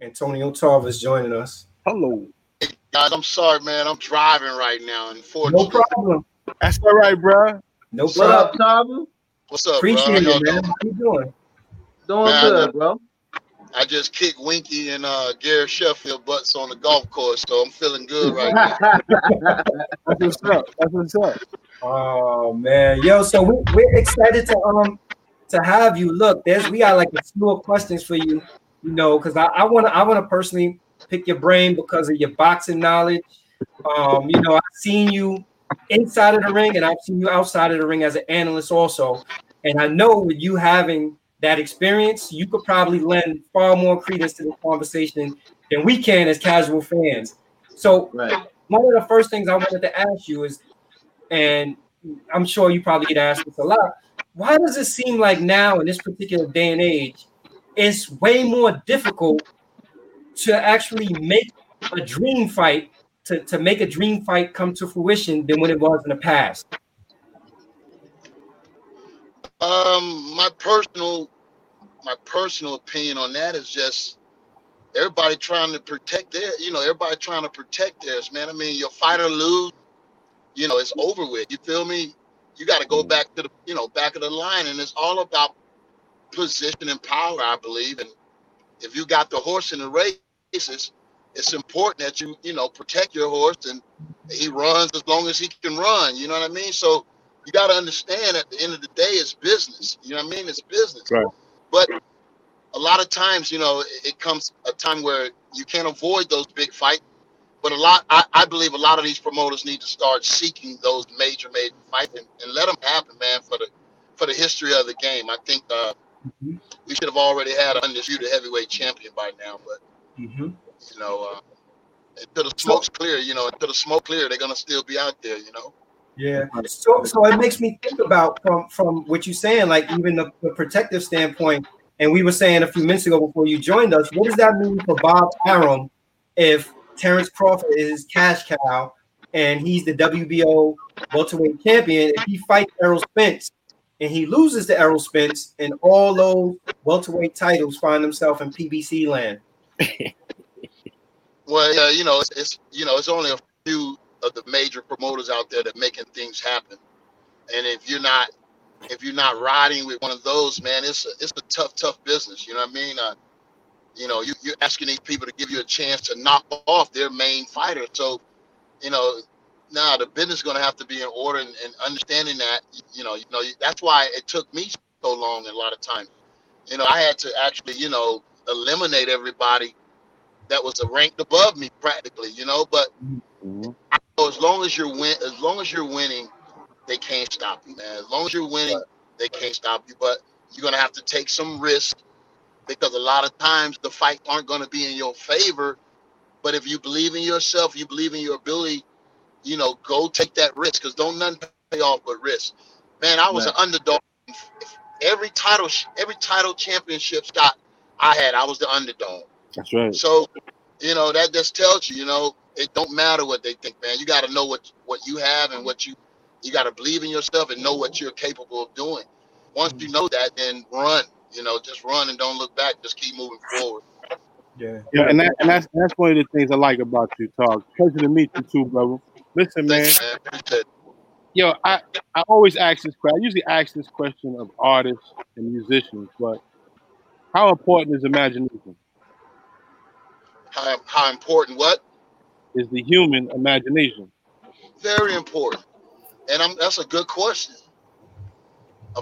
Antonio Tarver joining us. Hello. Hey, guys, I'm sorry, man. I'm driving right now. No problem. That's all right, bro. No What problem. What's up, Tom? What's up, Appreciate bro? How it, y'all man. doing? How you doing? Doing Man, good, bro. I just kicked Winky and uh, Gary Sheffield butts on the golf course, so I'm feeling good right now. That's what's up. That's what's up. Oh man, yo! So we, we're excited to um to have you. Look, there's we got like a slew of questions for you, you know, because I, I want to I want to personally pick your brain because of your boxing knowledge. Um, you know, I've seen you inside of the ring and I've seen you outside of the ring as an analyst also, and I know with you having that experience, you could probably lend far more credence to the conversation than we can as casual fans. So right. one of the first things I wanted to ask you is, and I'm sure you probably get asked this a lot, why does it seem like now in this particular day and age, it's way more difficult to actually make a dream fight, to, to make a dream fight come to fruition than when it was in the past? Um, my personal, my personal opinion on that is just everybody trying to protect their, you know, everybody trying to protect theirs, man. I mean, your fighter lose, you know, it's over with. You feel me? You got to go back to the, you know, back of the line, and it's all about position and power, I believe. And if you got the horse in the races, it's important that you, you know, protect your horse and he runs as long as he can run. You know what I mean? So you got to understand at the end of the day, it's business. You know what I mean? It's business. Right. But a lot of times, you know, it- comes a time where you can't avoid those big fights. But a lot, I, I believe a lot of these promoters need to start seeking those major, major fights and, and let them happen, man, for the for the history of the game. I think uh, Mhm. we should have already had an undisputed heavyweight champion by now. But Mm-hmm. you know, uh, until the smoke's clear, you know, until the smoke clear, they're gonna still be out there. You know. Yeah. So so it makes me think about from from what you're saying, like even the, the protective standpoint, and we were saying a few minutes ago before you joined us, what does that mean for Bob Arum if Terrence Crawford is his cash cow and he's the WBO welterweight champion? If he fights Errol Spence and he loses to Errol Spence, and all those welterweight titles find themselves in PBC land. Well, you know, it's, it's you know, it's only a few of the major promoters out there that making things happen. And if you're not, if you're not riding with one of those, man, it's a, it's a tough, tough business. You know what I mean? Uh, you know, you, you're asking these people to give you a chance to knock off their main fighter. So, you know, now the business is going to have to be in order and, and understanding that, you know, you know, that's why it took me so long and a lot of times. You know, I had to actually, you know, eliminate everybody that was ranked above me practically, you know, but Mhm. so as long as you're win, as long as you're winning, they can't stop you, man. As long as you're winning, they can't stop you. But you're gonna have to take some risk because a lot of times the fights aren't gonna be in your favor. But if you believe in yourself, you believe in your ability, you know, go take that risk because don't none pay off but risk. Man, I was Right. an underdog. Every title, every title championship shot I had, I was the underdog. That's right. So, you know, that just tells you, you know, it don't matter what they think, man. You got to know what what you have and what you you got to believe in yourself and know what you're capable of doing. Once you mm-hmm. know that, then run. You know, just run and don't look back. Just keep moving forward. Yeah. Yeah, and that and that's that's one of the things I like about you, Talk. Pleasure to meet you too, brother. Listen, man. Thanks. Yo, I, I always ask this question. I usually ask this question of artists and musicians, but how important is imagination? How, how important? What? Is the human imagination? Very important. And I'm, that's a good question.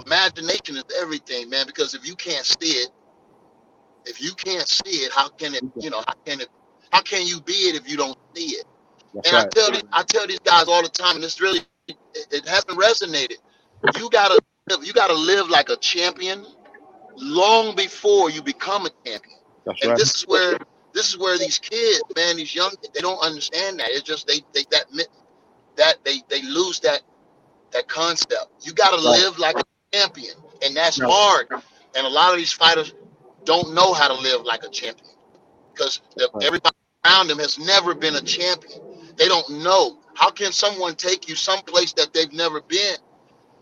Imagination is everything, man. Because if you can't see it, if you can't see it, how can it? You know, how can it? How can you be it if you don't see it? That's And I right. tell these, I tell these guys all the time, and it's really, it, it hasn't resonated. You gotta, live, you gotta live like a champion long before you become a champion. That's And right. this is where, this is where these kids, man, these young, they don't understand that. It's just they, they that, that they, they lose that, that concept. You gotta Right. live like a champion, and that's Right. hard. And a lot of these fighters don't know how to live like a champion because Right. everybody around them has never been a champion. They don't know. How can someone take you someplace that they've never been?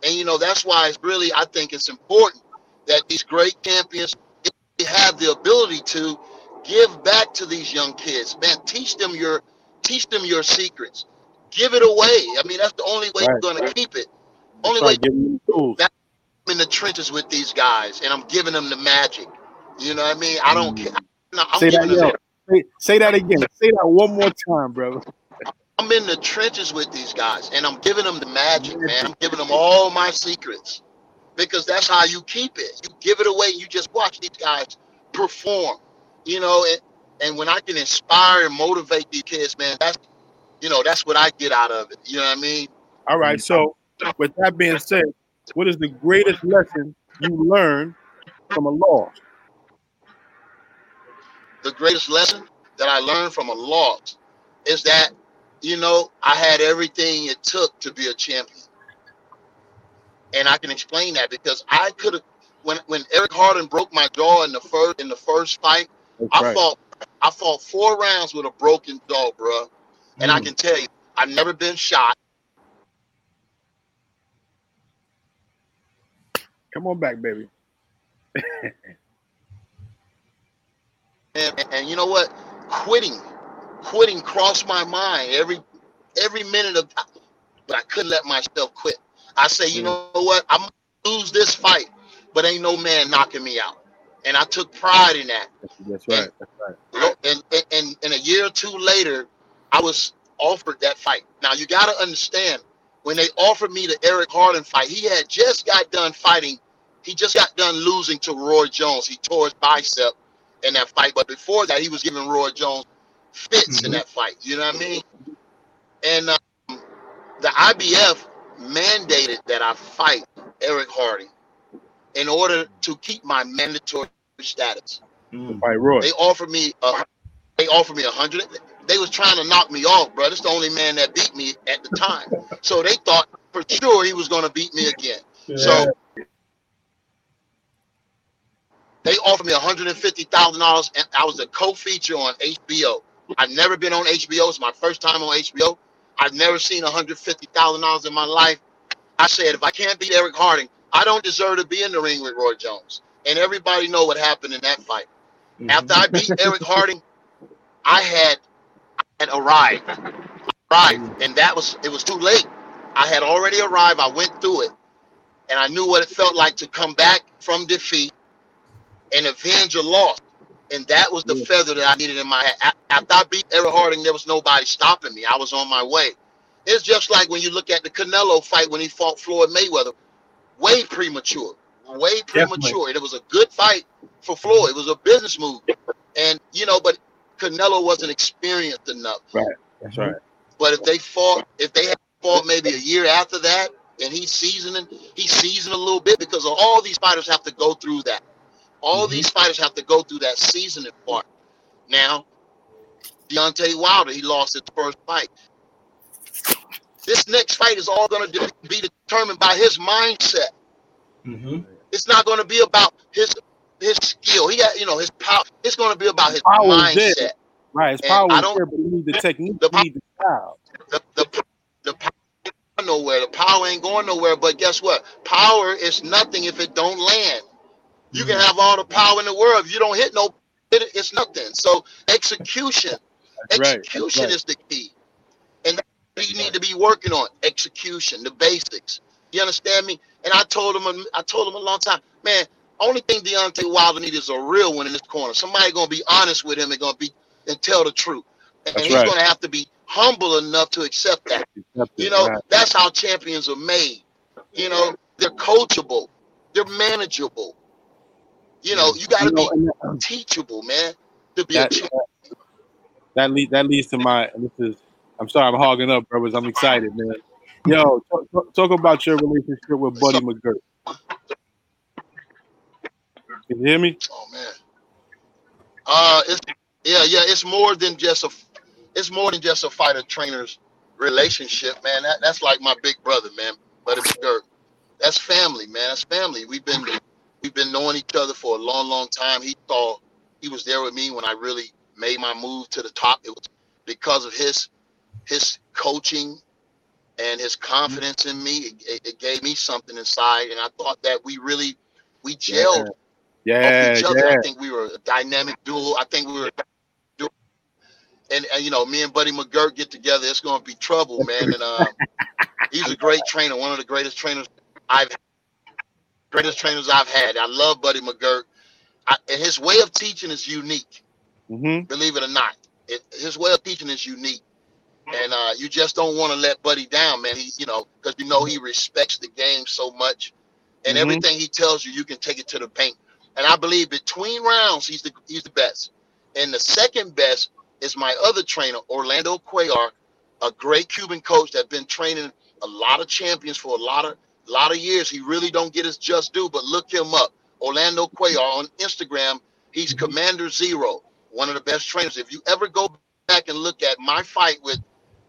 And you know, that's why it's really, I think it's important that these great champions, have the ability to, give back to these young kids, man. Teach them your teach them your secrets. Give it away. I mean, that's the only way Right. you're gonna keep it. Only way right. Give them. That- I'm in the trenches with these guys, and I'm giving them the magic. You know what I mean? I don't mm. care. No, I'm Say that, yo. Say, say that again. Say that one more time, brother. I'm in the trenches with these guys, and I'm giving them the magic, man. I'm giving them all my secrets because that's how you keep it. You give it away. You just watch these guys perform, you know. And, and when I can inspire and motivate these kids, man, that's you know that's what I get out of it. You know what I mean? All right. So, with that being said, what is the greatest lesson you learned from a loss? The greatest lesson that I learned from a loss is that you know I had everything it took to be a champion, and I can explain that because I could have. When, when Eric Harding broke my jaw in the first in the first fight, That's I right. fought I fought four rounds with a broken jaw, bro. And I Mm. can tell you, I've never been shot. Come on back, baby. And, and you know what? Quitting, quitting crossed my mind every every minute of, but I couldn't let myself quit. I say, you Mm. know what? I'm gonna lose this fight, but ain't no man knocking me out. And I took pride in that. That's right. That's right. And, and, and, and a year or two later, I was offered that fight. Now you got to understand, when they offered me the Eric Harding fight, he had just got done fighting. He just got done losing to Roy Jones. He tore his bicep in that fight, but before that, he was giving Roy Jones fits in Mhm. that fight. You know what I mean? And um, the IBF mandated that I fight Eric Harding in order to keep my mandatory status. Mm. All right, Roy. They offered me a they offered me a hundred. They was trying to knock me off, bro. This the only man that beat me at the time. So they thought for sure he was gonna beat me again. So they offered me hundred and fifty thousand dollars, and I was a co-feature on HBO. I've never been on HBO. It's my first time on HBO. I've never seen hundred fifty thousand dollars in my life. I said, if I can't beat Eric Harding, I don't deserve to be in the ring with Roy Jones. And everybody know what happened in that fight. Mhm. After I beat Eric Harding, I had had arrived. Arrived, and that was it was too late. I had already arrived. I went through it, and I knew what it felt like to come back from defeat and avenge a loss. And that was the Yeah. feather that I needed in my hat. After I beat Eric Harding, there was nobody stopping me. I was on my way. It's just like when you look at the Canelo fight when he fought Floyd Mayweather, way premature, way premature. It was a good fight for Floyd. It was a business move, and you know, but Canelo wasn't experienced enough. Right, that's right. But if they fought, if they had fought maybe a year after that, and he's seasoning, he's seasoned a little bit because all these fighters have to go through that. All Mhm. these fighters have to go through that seasoning part. Now, Deontay Wilder, he lost his first fight. This next fight is all going to be determined by his mindset. Mhm. It's not going to be about his his skill. He got, you know, his power. It's going to be about his Power is there. mindset. Right. His power I is don't- there, but you need the technique, the you need the style. the the the power ain't going nowhere. The power ain't going nowhere. But guess what? Power is nothing if it don't land. You can have all the power in the world. If you don't hit no, it, it's nothing. So execution, That's execution right. is the key, and that's you need to be working on execution, the basics. You understand me? And I told him, I told him a long time, man. Only thing Deontay Wilder needs is a real one in this corner. Somebody gonna be honest with him and gonna be and tell the truth. And That's he's right. gonna have to be humble enough to accept that. Accept You know, that's how champions are made. You know, they're coachable, they're manageable. You know, you got to know, be teachable, man, to be that, a that, that, lead, that leads to my. This is. I'm sorry, I'm hogging up, brothers. I'm excited, man. Yo, talk, talk- talk about your relationship with Buddy McGirt. Can you hear me? Oh man. Uh, it's yeah, yeah. It's more than just a. It's more than just a fighter trainer's relationship, man. That that's like my big brother, man. Buddy McGirt. That's family, man. That's family. We've been we've been knowing each other for a long, long time. He thought he was there with me when I really made my move to the top. It was because of his his coaching and his confidence in me. It, it, gave me something inside, and I thought that we really we gelled Yeah, each other. yeah. I think we were a dynamic duo. I think we were duo. and, and you know, me and Buddy McGirt get together, it's gonna be trouble, man. And uh, he's a great trainer, one of the greatest trainers I've greatest trainers I've had. I love Buddy McGirt. I, and his way of teaching is unique, hmm believe it or not. It, his way of teaching is unique. And uh, you just don't want to let Buddy down, man. He, you know, because you know he respects the game so much, and Mhm. everything he tells you, you can take it to the bank. And I believe between rounds, he's the he's the best. And the second best is my other trainer, Orlando Cuellar, a great Cuban coach that's been training a lot of champions for a lot of lot of years. He really don't get his just due, but look him up, Orlando Cuellar on Instagram. He's Commander Zero, one of the best trainers. If you ever go back and look at my fight with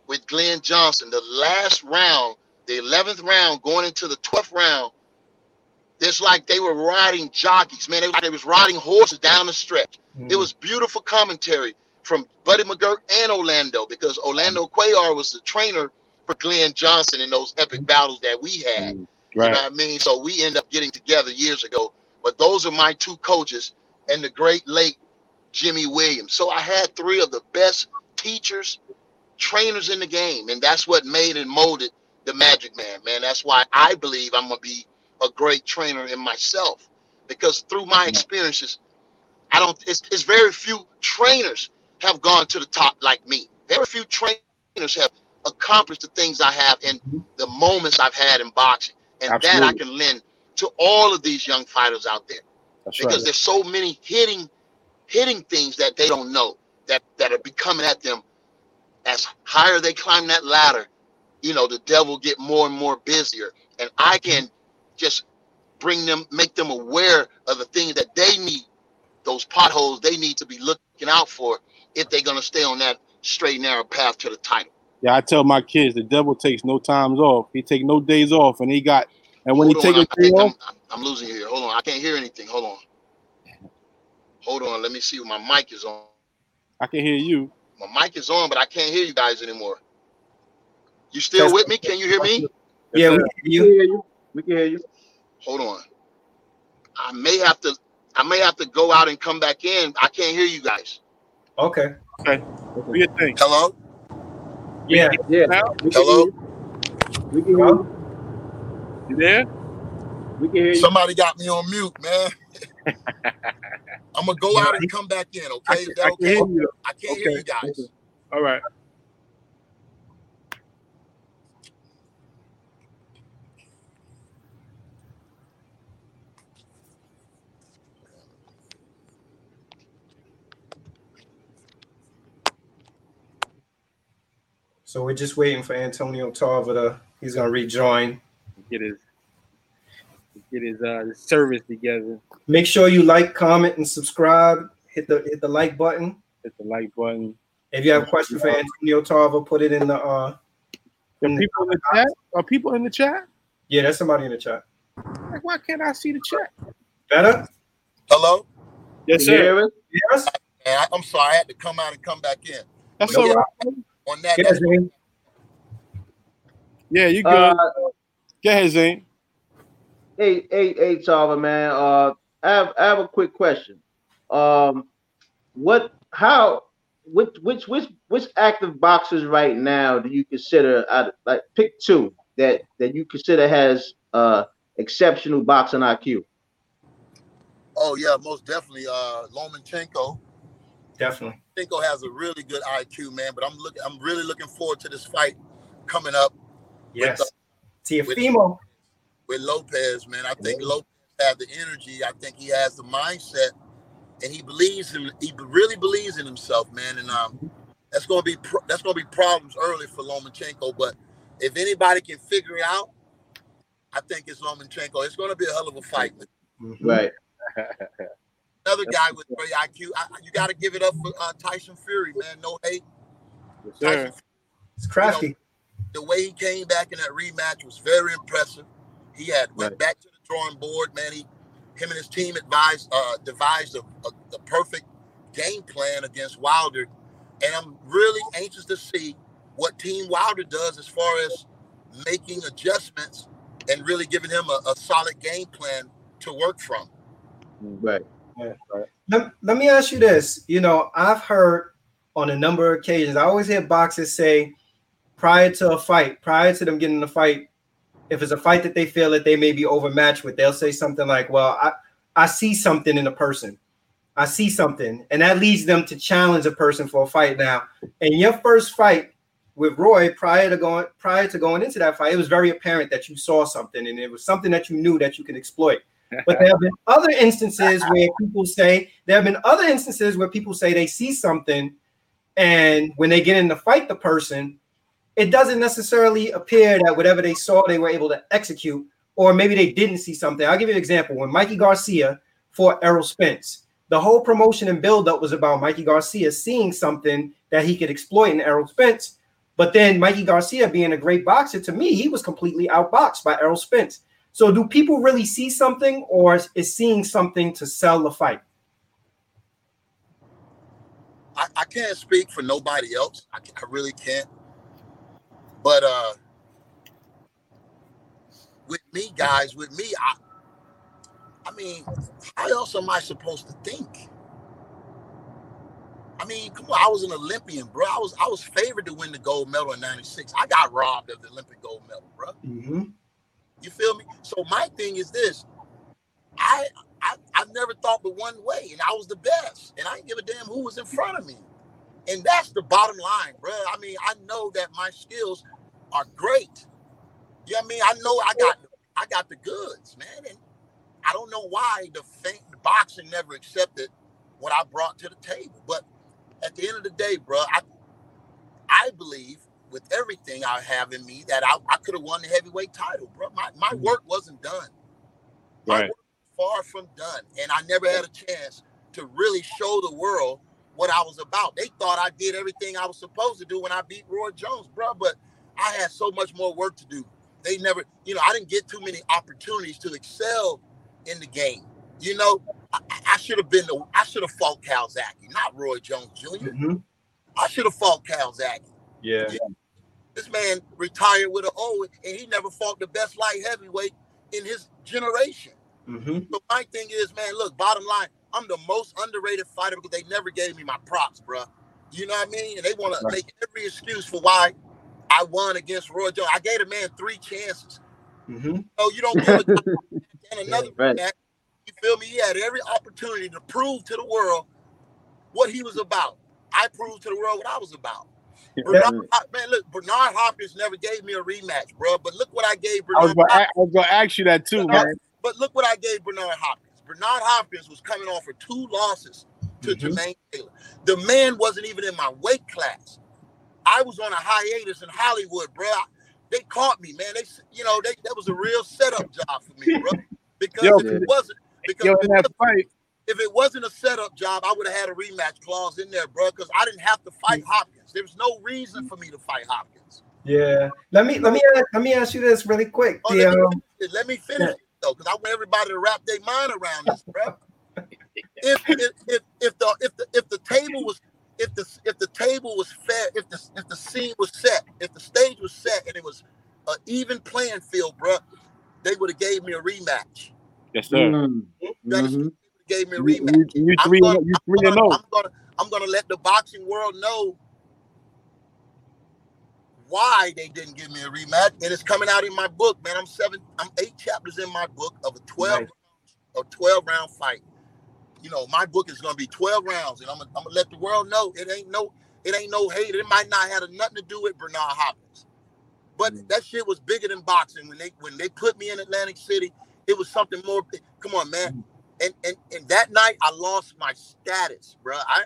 with Glenn Johnson, the last round, the eleventh round, going into the twelfth round, it's like they were riding jockeys, man. It was they was riding horses down the stretch. Mm. It was beautiful commentary from Buddy McGirt and Orlando because Orlando Cuellar was the trainer for Glenn Johnson in those epic battles that we had. Mm, you know what I mean? So we end up getting together years ago. But those are my two coaches and the great late Jimmy Williams. So I had three of the best teachers, trainers in the game. And that's what made and molded the Magic Man, man. That's why I believe I'm going to be a great trainer in myself. Because through my mm-hmm. experiences, I don't, it's, it's very few trainers have gone to the top like me. Very few trainers have accomplished the things I have in mm-hmm. the moments I've had in boxing. And that I can lend to all of these young fighters out there. That's because right. there's so many hitting hitting things that they don't know that that are becoming at them. As higher they climb that ladder you know the devil get more and more busier. And i mm-hmm. can just bring them make them aware of the things that they need those potholes they need to be looking out for if they're going to stay on that straight and narrow path to the title Yeah, I tell my kids the devil takes no times off. He take no days off, and he got and when Hold he on, take a I day think off, I'm, I'm losing here hold on i can't hear anything hold on hold on let me see if my mic is on I can hear you. My mic is on, but I can't hear you guys anymore. You still That's- with me? Can you hear me? Yeah, we sir. can hear you. We can hear you. Hold on. I may have to. I may have to go out and come back in. I can't hear you guys. Okay. Okay. What Do your thing. Hello. Yeah. Yeah. Now, We can Hello? hear you. We can hear you. you there? We can hear you. Somebody got me on mute, man. I'm gonna go out and come back in. Okay, is can- I can okay? hear you. I can't hear you guys. All right. So we're just waiting for Antonio Tarver to. He's gonna rejoin. Get his get his uh his service together. Make sure you like, comment, and subscribe. Hit the hit the like button. Hit the like button. If you have a question for Antonio Tarver, put it in the uh. Are in the- people in the chat? Are people in the chat? yeah, there's somebody in the chat. Like, why can't I see the chat? Better? Hello. Yes, Can you sir. hear us? Yes. I, I'm sorry, I had to come out and come back in. That's Yeah. all right. On that, Yes, man. Yeah, you good. Uh, Go ahead, Zane. hey, hey, hey, Tarver, man. Uh, I have, I have a quick question. Um, what, how, which, which, which, which active boxers right now do you consider? Out of, like, pick two that that you consider has uh exceptional boxing IQ. oh yeah, most definitely. Uh, Lomachenko. Definitely. Lomachenko has a really good IQ, man. But I'm looking. I'm really looking forward to this fight coming up Yes. with Teofimo. with Lopez, man. I think Lopez has the energy. I think he has the mindset, and he believes in. He really believes in himself, man. And um, that's gonna be pro- that's gonna be problems early for Lomachenko. But if anybody can figure it out, I think it's Lomachenko. It's gonna be a hell of a fight. Mhm. Right. Another guy with great IQ. I, you got to give it up for uh, Tyson Fury, man. No hate. Yes, sir. Tyson, It's crafty. the way he came back in that rematch was very impressive. He had went Right. back to the drawing board, man. He, him and his team advised, uh, devised a, a, the perfect game plan against Wilder, and I'm really anxious to see what Team Wilder does as far as making adjustments and really giving him a, a solid game plan to work from. Right. Let, let me ask you this. You know, I've heard on a number of occasions, I always hear boxers say prior to a fight, prior to them getting in a fight, if it's a fight that they feel that they may be overmatched with, they'll say something like, Well, I, I see something in a person. I see something, and that leads them to challenge a person for a fight. Now, in your first fight with Roy, prior to going prior to going into that fight, it was very apparent that you saw something, and it was something that you knew that you could exploit. But there have been other instances where people say there have been other instances where people say they see something, and when they get in to fight the person, it doesn't necessarily appear that whatever they saw they were able to execute, or maybe they didn't see something. I'll give you an example. When Mikey Garcia fought Errol Spence, the whole promotion and buildup was about Mikey Garcia seeing something that he could exploit in Errol Spence. But then Mikey Garcia, being a great boxer, to me, he was completely outboxed by Errol Spence. So, do people really see something, or is seeing something to sell the fight? I, I can't speak for nobody else. I, I really can't. But uh with me, guys, with me, I I mean, how else am I supposed to think? I mean, come on, I was an Olympian, bro. I was I was favored to win the gold medal in 96. I got robbed of the Olympic gold medal, bro. Mm-hmm. You feel me? So my thing is this. I I I've never thought but one way, and I was the best. And I didn't give a damn who was in front of me. And that's the bottom line, bro. I mean, I know that my skills are great. You know what I mean? I know I got I got the goods, man. And I don't know why the faint boxing never accepted what I brought to the table. But at the end of the day, bro, I I believe with everything I have in me that I, I could have won the heavyweight title, bro. My my work wasn't done. My Right. work was far from done. And I never had a chance to really show the world what I was about. They thought I did everything I was supposed to do when I beat Roy Jones, bro. But I had so much more work to do. They never, you know, I didn't get too many opportunities to excel in the game. You know, I, I should have been the, I should have fought Calzaghe, not Roy Jones junior Mm-hmm. I should have fought Calzaghe. Yeah. This man retired with an O, and he never fought the best light heavyweight in his generation. Mm-hmm. So my thing is, man, look, bottom line, I'm the most underrated fighter because they never gave me my props, bro. You know what I mean? And they want to make every excuse for why I won against Roy Jones. I gave a man three chances. Mm-hmm. So you don't give a and another Right. match. You feel me? He had every opportunity to prove to the world what he was about. I proved to the world what I was about. Bernard, man, look, Bernard Hopkins never gave me a rematch, bro. But look what I gave I was Bernard. gonna, Hopkins. a- I was gonna ask you that too, man. But look what I gave Bernard Hopkins. Bernard Hopkins was coming off of two losses to Mhm. Jermaine Taylor. The man wasn't even in my weight class. I was on a hiatus in Hollywood, bro. They caught me, man. They, you know, they that was a real setup job for me, bro. Because Yo, if it wasn't, because Yo, in that fight, if it wasn't a setup job, I would have had a rematch clause in there, bro. Because I didn't have to fight Hopkins. There was no reason for me to fight Hopkins. Yeah. Let me let me let me ask you this really quick. Oh, The, let, me, um, finish. Let me finish it though, because I want everybody to wrap their mind around this, bro. if, if if if the if the if the table was if the if the table was fair, if the if the scene was set, if the stage was set, and it was an even playing field, bro, they would have gave me a rematch. yes, sir. Mm. You gave me a You, rematch. you, you I'm three, gonna- you I'm three and gonna, zero. I'm gonna I'm gonna let the boxing world know why they didn't give me a rematch, and it's coming out in my book, man. I'm seven, I'm eight chapters in my book of a twelve Nice. a twelve round fight. You know, my book is gonna be twelve rounds, and I'm gonna, I'm gonna let the world know it ain't no it ain't no hate. It might not have nothing to do with Bernard Hopkins, but Mm. that shit was bigger than boxing. When they when they put me in Atlantic City, it was something more. Come on, man. And and and that night I lost my status, bro. I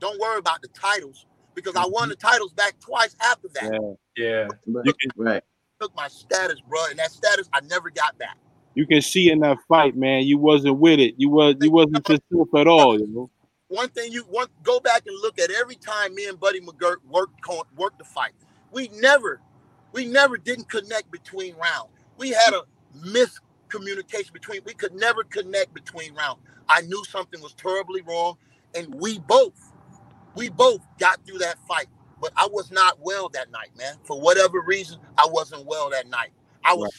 don't worry about the titles because I won mm-hmm. the titles back twice after that. Yeah. yeah. Right. You can, Right. Took my status, bro, and that status I never got back. you can see in that fight, man. You wasn't with it. You was you wasn't yourself at all. You know. One thing you want go back and look at every time me and Buddy McGirt worked worked the fight. We never, we never didn't connect between rounds. We had a miscommunication between. We could never connect between rounds. I knew something was terribly wrong, and we both, we both got through that fight. But I was not well that night, man. For whatever reason, I wasn't well that night. I was.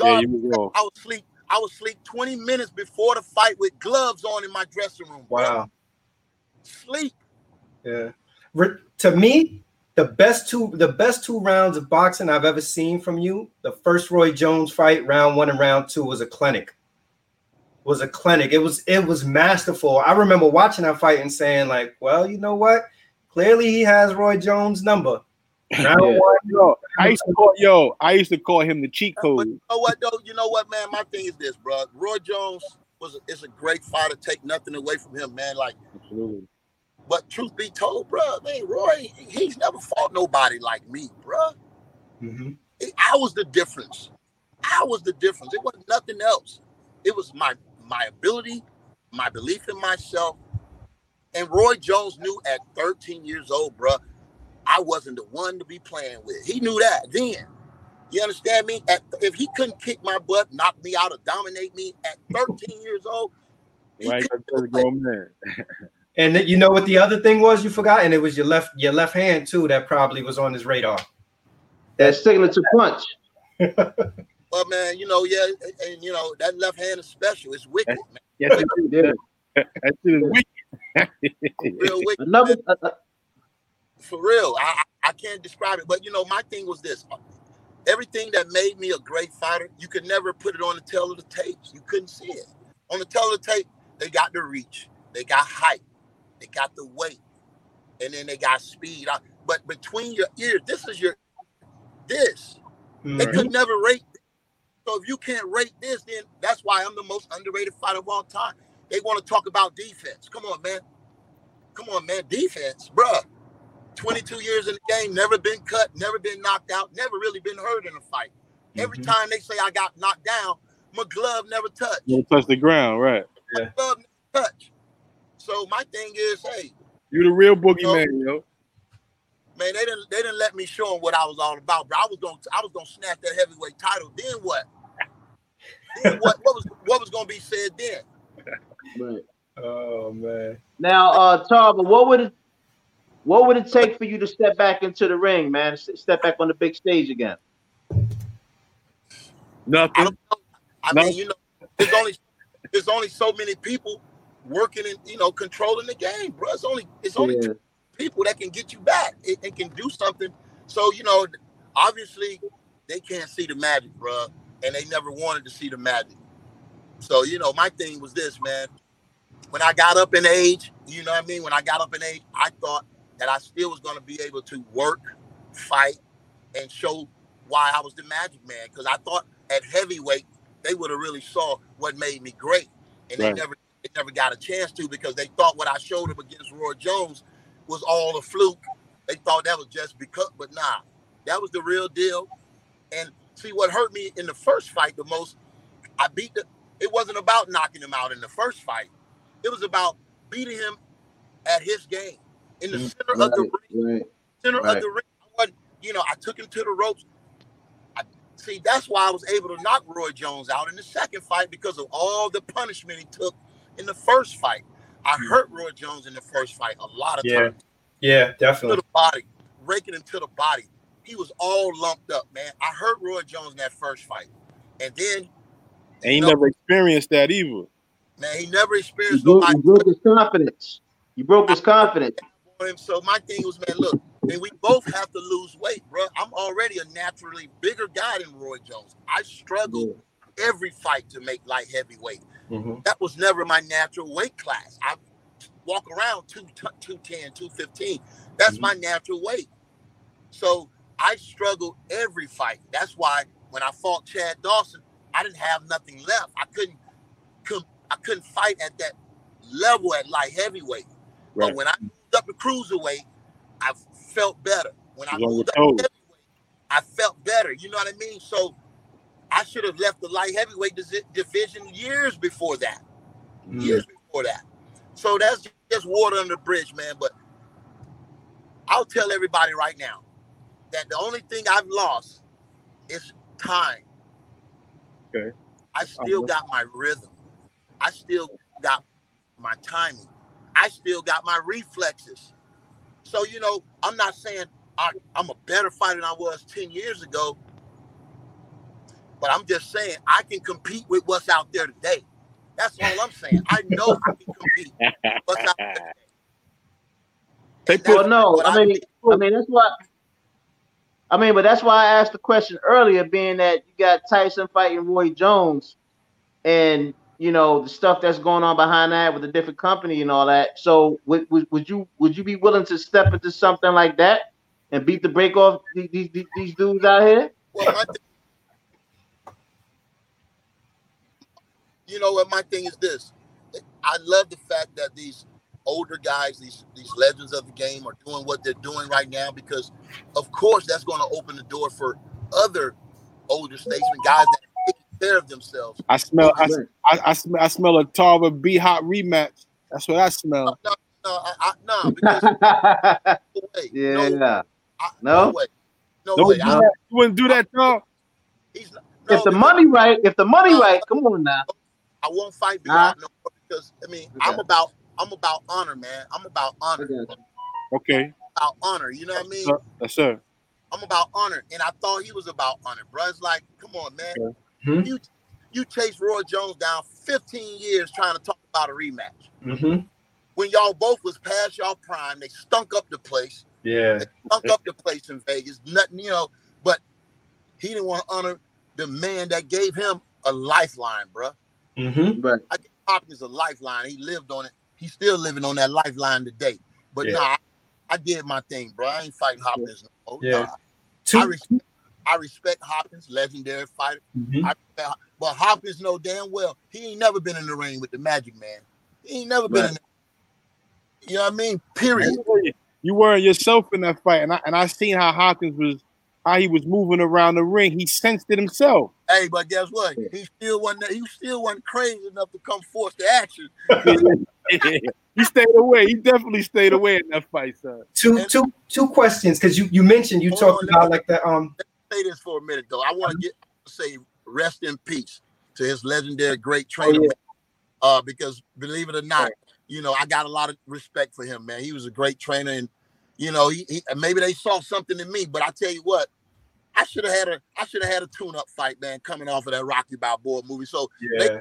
Yeah, God was. I was asleep. I was asleep 20 minutes before the fight with gloves on in my dressing room. bro. Wow. Sleep. Yeah. To me, the best two the best two rounds of boxing I've ever seen from you, the first Roy Jones fight, round one and round two, was a clinic. Was a clinic. It was it was masterful. I remember watching that fight and saying, like, well, you know what? Clearly he has Roy Jones' number. Yeah. one, Yo, I used to call yo, I used to call him the cheat But code. you know what though? You know what, man? My thing is this, bro. Roy Jones was is a great fighter. Take nothing away from him, man. Like, Absolutely. But truth be told, bro, man, Roy, he's never fought nobody like me, bro. Mhm. I was the difference. I was the difference. It wasn't nothing else. It was my my ability, my belief in myself. And Roy Jones knew at 13 years old, bro, I wasn't the one to be playing with. He knew that then. You understand me? At, if he couldn't kick my butt, knock me out, or dominate me at 13 years old, he Right, couldn't that's a grown man. And you know what the other thing was you forgot, and it was your left your left hand too that probably was on his radar. That signature punch. But man, you know, yeah, and, and, you know that left hand is special. It's wicked, man. Yes, it is. Yeah. That shit is wicked. real wicked. Another uh, uh, for real. I, I I can't describe it, but you know, my thing was this: everything that made me a great fighter, you could never put it on the tale of the tapes. You couldn't see it on the tale of the tape. They got the reach, they got height, they got the weight, and then they got speed. I- But between your ears, this is your this. They Mhm. could never rate. So if you can't rate this, then that's why I'm the most underrated fighter of all time. They want to talk about defense. Come on, man. Come on, man. Defense, bruh. 22 years in the game, never been cut, never been knocked out, never really been hurt in a fight. Every Mhm. time they say I got knocked down, my glove never touched. You touch the ground, right? My glove never touched. So my thing is, hey, You the real boogeyman, yo. man, they didn't they didn't let me show them what I was all about, bro. I was gonna I was gonna snatch that heavyweight title. Then what? Then what? What was what was gonna be said then? right. Oh man. Now, uh, Tarver, what would it, what would it take for you to step back into the ring, man? Step back on the big stage again. I Nothing. don't know. I No. mean, you know, there's only there's only so many people working and you know controlling the game, bro. It's only it's only Yeah. two people that can get you back and, and can do something. So you know, obviously they can't see the magic, bro, and they never wanted to see the magic. So you know, my thing was this, man. When I got up in age, you know what I mean. When I got up in age, I thought that I still was going to be able to work, fight, and show why I was the Magic Man. Because I thought at heavyweight they would have really saw what made me great, and Right. they never they never got a chance to because they thought what I showed them against Roy Jones was all a fluke. They thought that was just because, but nah, that was the real deal. And see what hurt me in the first fight the most, I beat the. It wasn't about knocking him out in the first fight. It was about beating him at his game in the Mm, center Right, of the ring right. center Right. of the ring. I wasn't, you know, I took him to the ropes. I, see, that's why I was able to knock Roy Jones out in the second fight because of all the punishment he took in the first fight. I hurt Roy Jones in the first fight a lot of Yeah. times Yeah, definitely. to definitely. the body, raking him to the body. He was all lumped up, man. I hurt Roy Jones in that first fight, and then And he know, never experienced that either. man, he never You experienced broke, nobody you broke his confidence. You broke his confidence. So my thing was, man, look, and we both have to lose weight, bro. I'm already a naturally bigger guy than Roy Jones. I struggled every fight to make light heavyweight. Mhm. That was never my natural weight class. I walk around 2, 210, 215. That's Mm-hmm. my natural weight. So I struggled every fight. That's why when I fought Chad Dawson, I didn't have nothing left. I couldn't, couldn't I couldn't fight at that level at light heavyweight. Right. But when I moved up to cruiserweight, I felt better. When I moved up to heavyweight, I felt better. You know what I mean? So I should have left the light heavyweight division years before that. Mm. Years before that. So that's just water under the bridge, man. But I'll tell everybody right now that the only thing I've lost is time. Okay. I still got my rhythm. I still got my timing. I still got my reflexes. So, you know, I'm not saying I, I'm a better fighter than I was 10 years ago, But I'm just saying I can compete with what's out there today. That's all I'm saying. I know I can compete. with What's out there today. They put Well, no, I mean, I mean that's why. I mean, but that's why I asked the question earlier, being that you got Tyson fighting Roy Jones, and you know the stuff that's going on behind that with a different company and all that. So, would, would, would you would you be willing to step into something like that and beat the break off these these, these dudes out here? Well, my thing, you know what? My thing is this: I love the fact that these older guys, these these legends of the game, are doing what they're doing right now because, of course, that's going to open the door for other older statesmen, guys that take care of themselves. I smell I, I, I smell I smell a Tarver B hot rematch. That's what I smell. No, no, I, I, no, because no way, no, yeah. I, No? no way, no Don't way. do I, that. You wouldn't do that, Tom. he's not, no, If the because money right, if the money right, come on now. I won't fight Huh? beyond no because I mean I'm about I'm about honor, man. I'm about honor. Okay. about honor. You know what I mean? Sir. Yes, sir. I'm about honor, and I thought he was about honor, bro. It's like, come on, man. Mhm. You you chased Roy Jones down 15 years trying to talk about a rematch. Mm-hmm. When y'all both was past y'all prime, they stunk up the place. Yeah. They stunk up the place in Vegas. Nothing, you know. But he didn't want to honor the man that gave him a lifeline, bro. Mm-hmm. Right. I give Hopkins a lifeline. He lived on it. He's still living on that lifeline today. But Yeah. nah, I, I did my thing, bro. I ain't fighting Hopkins no more. Yeah. Nah. I respect, I respect Hopkins, legendary fighter. Mhm. I respect, but Hopkins know damn well he ain't never been in the ring with the Magic Man. He ain't never been Right. in. The, you know what I mean? Period. You weren't yourself in that fight, and I and I seen how Hopkins was, how he was moving around the ring. He sensed it himself. Hey, but guess what? He still wasn't. He still wasn't crazy enough to come force the action. he stayed away. He definitely stayed away in that fight, sir. Two. Two. Two questions because you you mentioned you talked on, let about me- like the um. Say this for a minute though. I want to get say rest in peace to his legendary great trainer. yeah. Uh, because believe it or not, you know I got a lot of respect for him, man. He was a great trainer, and you know he, he maybe they saw something in me. But I tell you what, I should have had a I should have had a tune-up fight, man, coming off of that Rocky Balboa movie. So Yeah.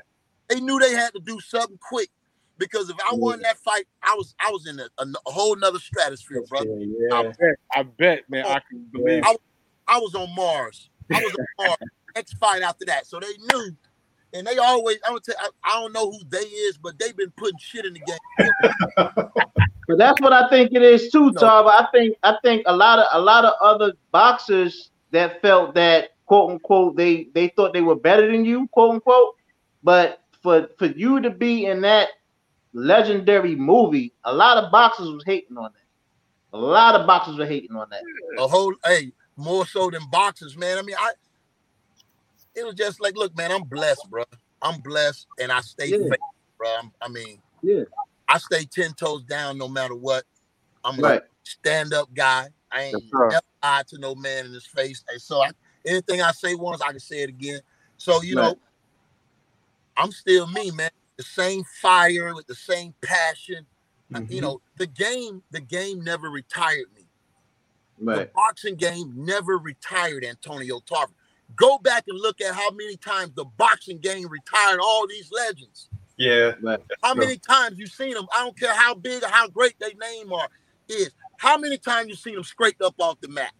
they knew they had to do something quick because if I won that fight, I was I was in a, a, a whole nother stratosphere, brother. Yeah. I bet, I bet, man. Oh, I can believe. I, I was on Mars. I was on Mars. Next fight after that, so they knew, and they always. I'm gonna tell. I, I don't know who they is, but they've been putting shit in the game. But that's what I think it is too, No. Tarver. I think I think a lot of a lot of other boxers that felt that quote unquote they they thought they were better than you, quote unquote. But for for you to be in that legendary movie, a lot of boxers was hating on that. A lot of boxers were hating on that. A whole, hey, more so than boxers, man. I mean, I. It was just like, look, man, I'm blessed, bro. I'm blessed, and I stay Yeah. faithful, bro. I'm, I mean, Yeah. I stay ten toes down no matter what. I'm a stand up guy. I ain't Yes, never lied to no man in his face. And so I, anything I say once, I can say it again. So you Right. know, I'm still me, man. The same fire with the same passion. Mm-hmm. You know, the game, the game never retired me. The boxing game never retired Antonio Tarver. Go back and look at how many times the boxing game retired all these legends. Yeah. How many times you seen them? I don't care how big or how great their name are is. How many times you seen them scraped up off the mat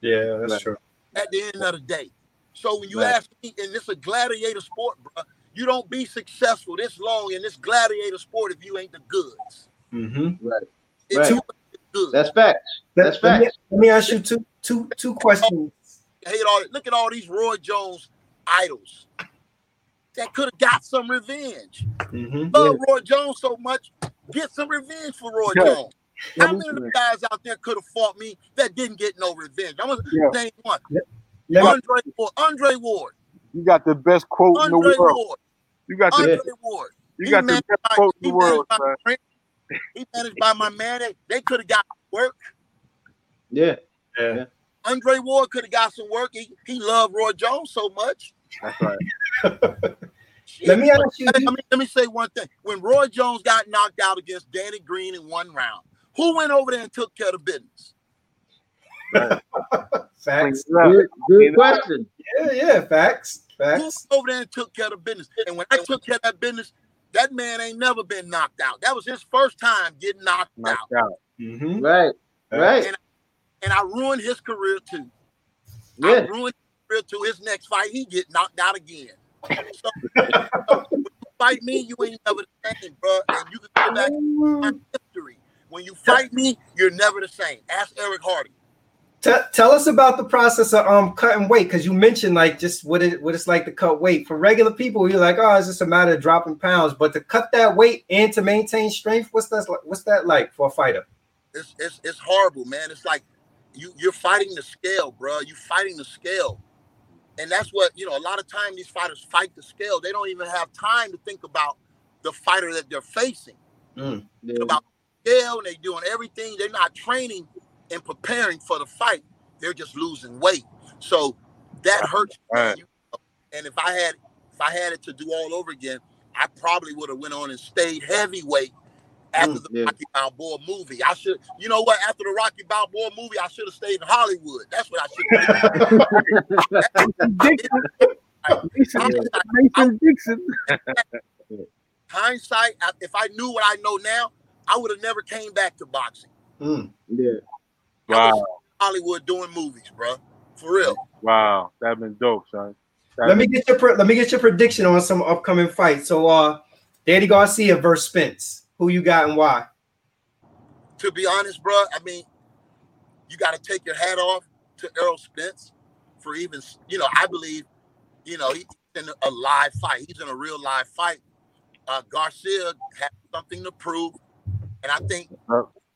Yeah. That's Right. true. at the end of the day? So when you Right. ask me, and it's a gladiator sport, bro, you don't be successful this long in this gladiator sport if you ain't the goods. Mm-hmm. Right. It's Right. good. That's facts. That's let, me, let me ask you two two two questions. hate all look at all these Roy Jones idols that could have got some revenge. Mm-hmm. Love Roy Jones so much, get some revenge for Roy Yeah. Jones. How many of the guys out there could have fought me that didn't get no revenge? I'm gonna Yeah. name one. Let me, Andre Ward. Andre Ward. You got the best quote in the world. Ward. You got the Andre best, Ward. you He got the best by- quote in he the world, managed by man. my- He managed by my man. They, they could have got work. Yeah. yeah. Andre Ward could have got some work. He, he loved Roy Jones so much. That's right. Let me ask you. Let me, let me say one thing. When Roy Jones got knocked out against Danny Green in one round, who went over there and took care of business? Facts. Good, good question. Yeah. Yeah. Facts. Who Facts. over there and took care of business? And when I took care of that business, that man ain't never been knocked out. That was his first time getting knocked out. Knocked out. Mm-hmm. Right. Right. And I ruined his career too. I ruined his career to his next fight. He get knocked out again. So, when you fight me, you ain't never the same, bro. And you can go back to my history. When you fight me, you're never the same. Ask Eric Harding. Tell, tell us about the process of um cutting weight because you mentioned like just what it what it's like to cut weight for regular people. You're like, oh, it's just a matter of dropping pounds, but to cut that weight and to maintain strength, what's that? like- What's that like for a fighter? It's it's it's horrible, man. It's like you you're fighting the scale, bro. You're fighting the scale, and that's what you know. A lot of time these fighters fight the scale. They don't even have time to think about the fighter that they're facing. Yeah. About scale, and they doing everything. They're not training and preparing for the fight. They're just losing weight. So that hurts. man. Right. And if I had if I had it to do all over again, I probably would have went on and stayed heavyweight after Mm, the yeah. Rocky Balboa movie. I should, you know what? After the Rocky Balboa movie, I should have stayed in Hollywood. That's what I should have done. Mason, Hindsight, Mason Dixon. hindsight, if I knew what I know now, I would have never came back to boxing. Mm. Yeah. I was Wow. in Hollywood doing movies, bro. For real. Wow. That'd been dope, son. That Let me get your pre- let me get your prediction on some upcoming fights. So, uh, Danny Garcia versus Spence. Who you got and why? To be honest, bro, I mean, you got to take your hat off to Errol Spence for even, you know, I believe, you know, he's in a live fight. He's in a real live fight. Uh, Garcia has something to prove. And I think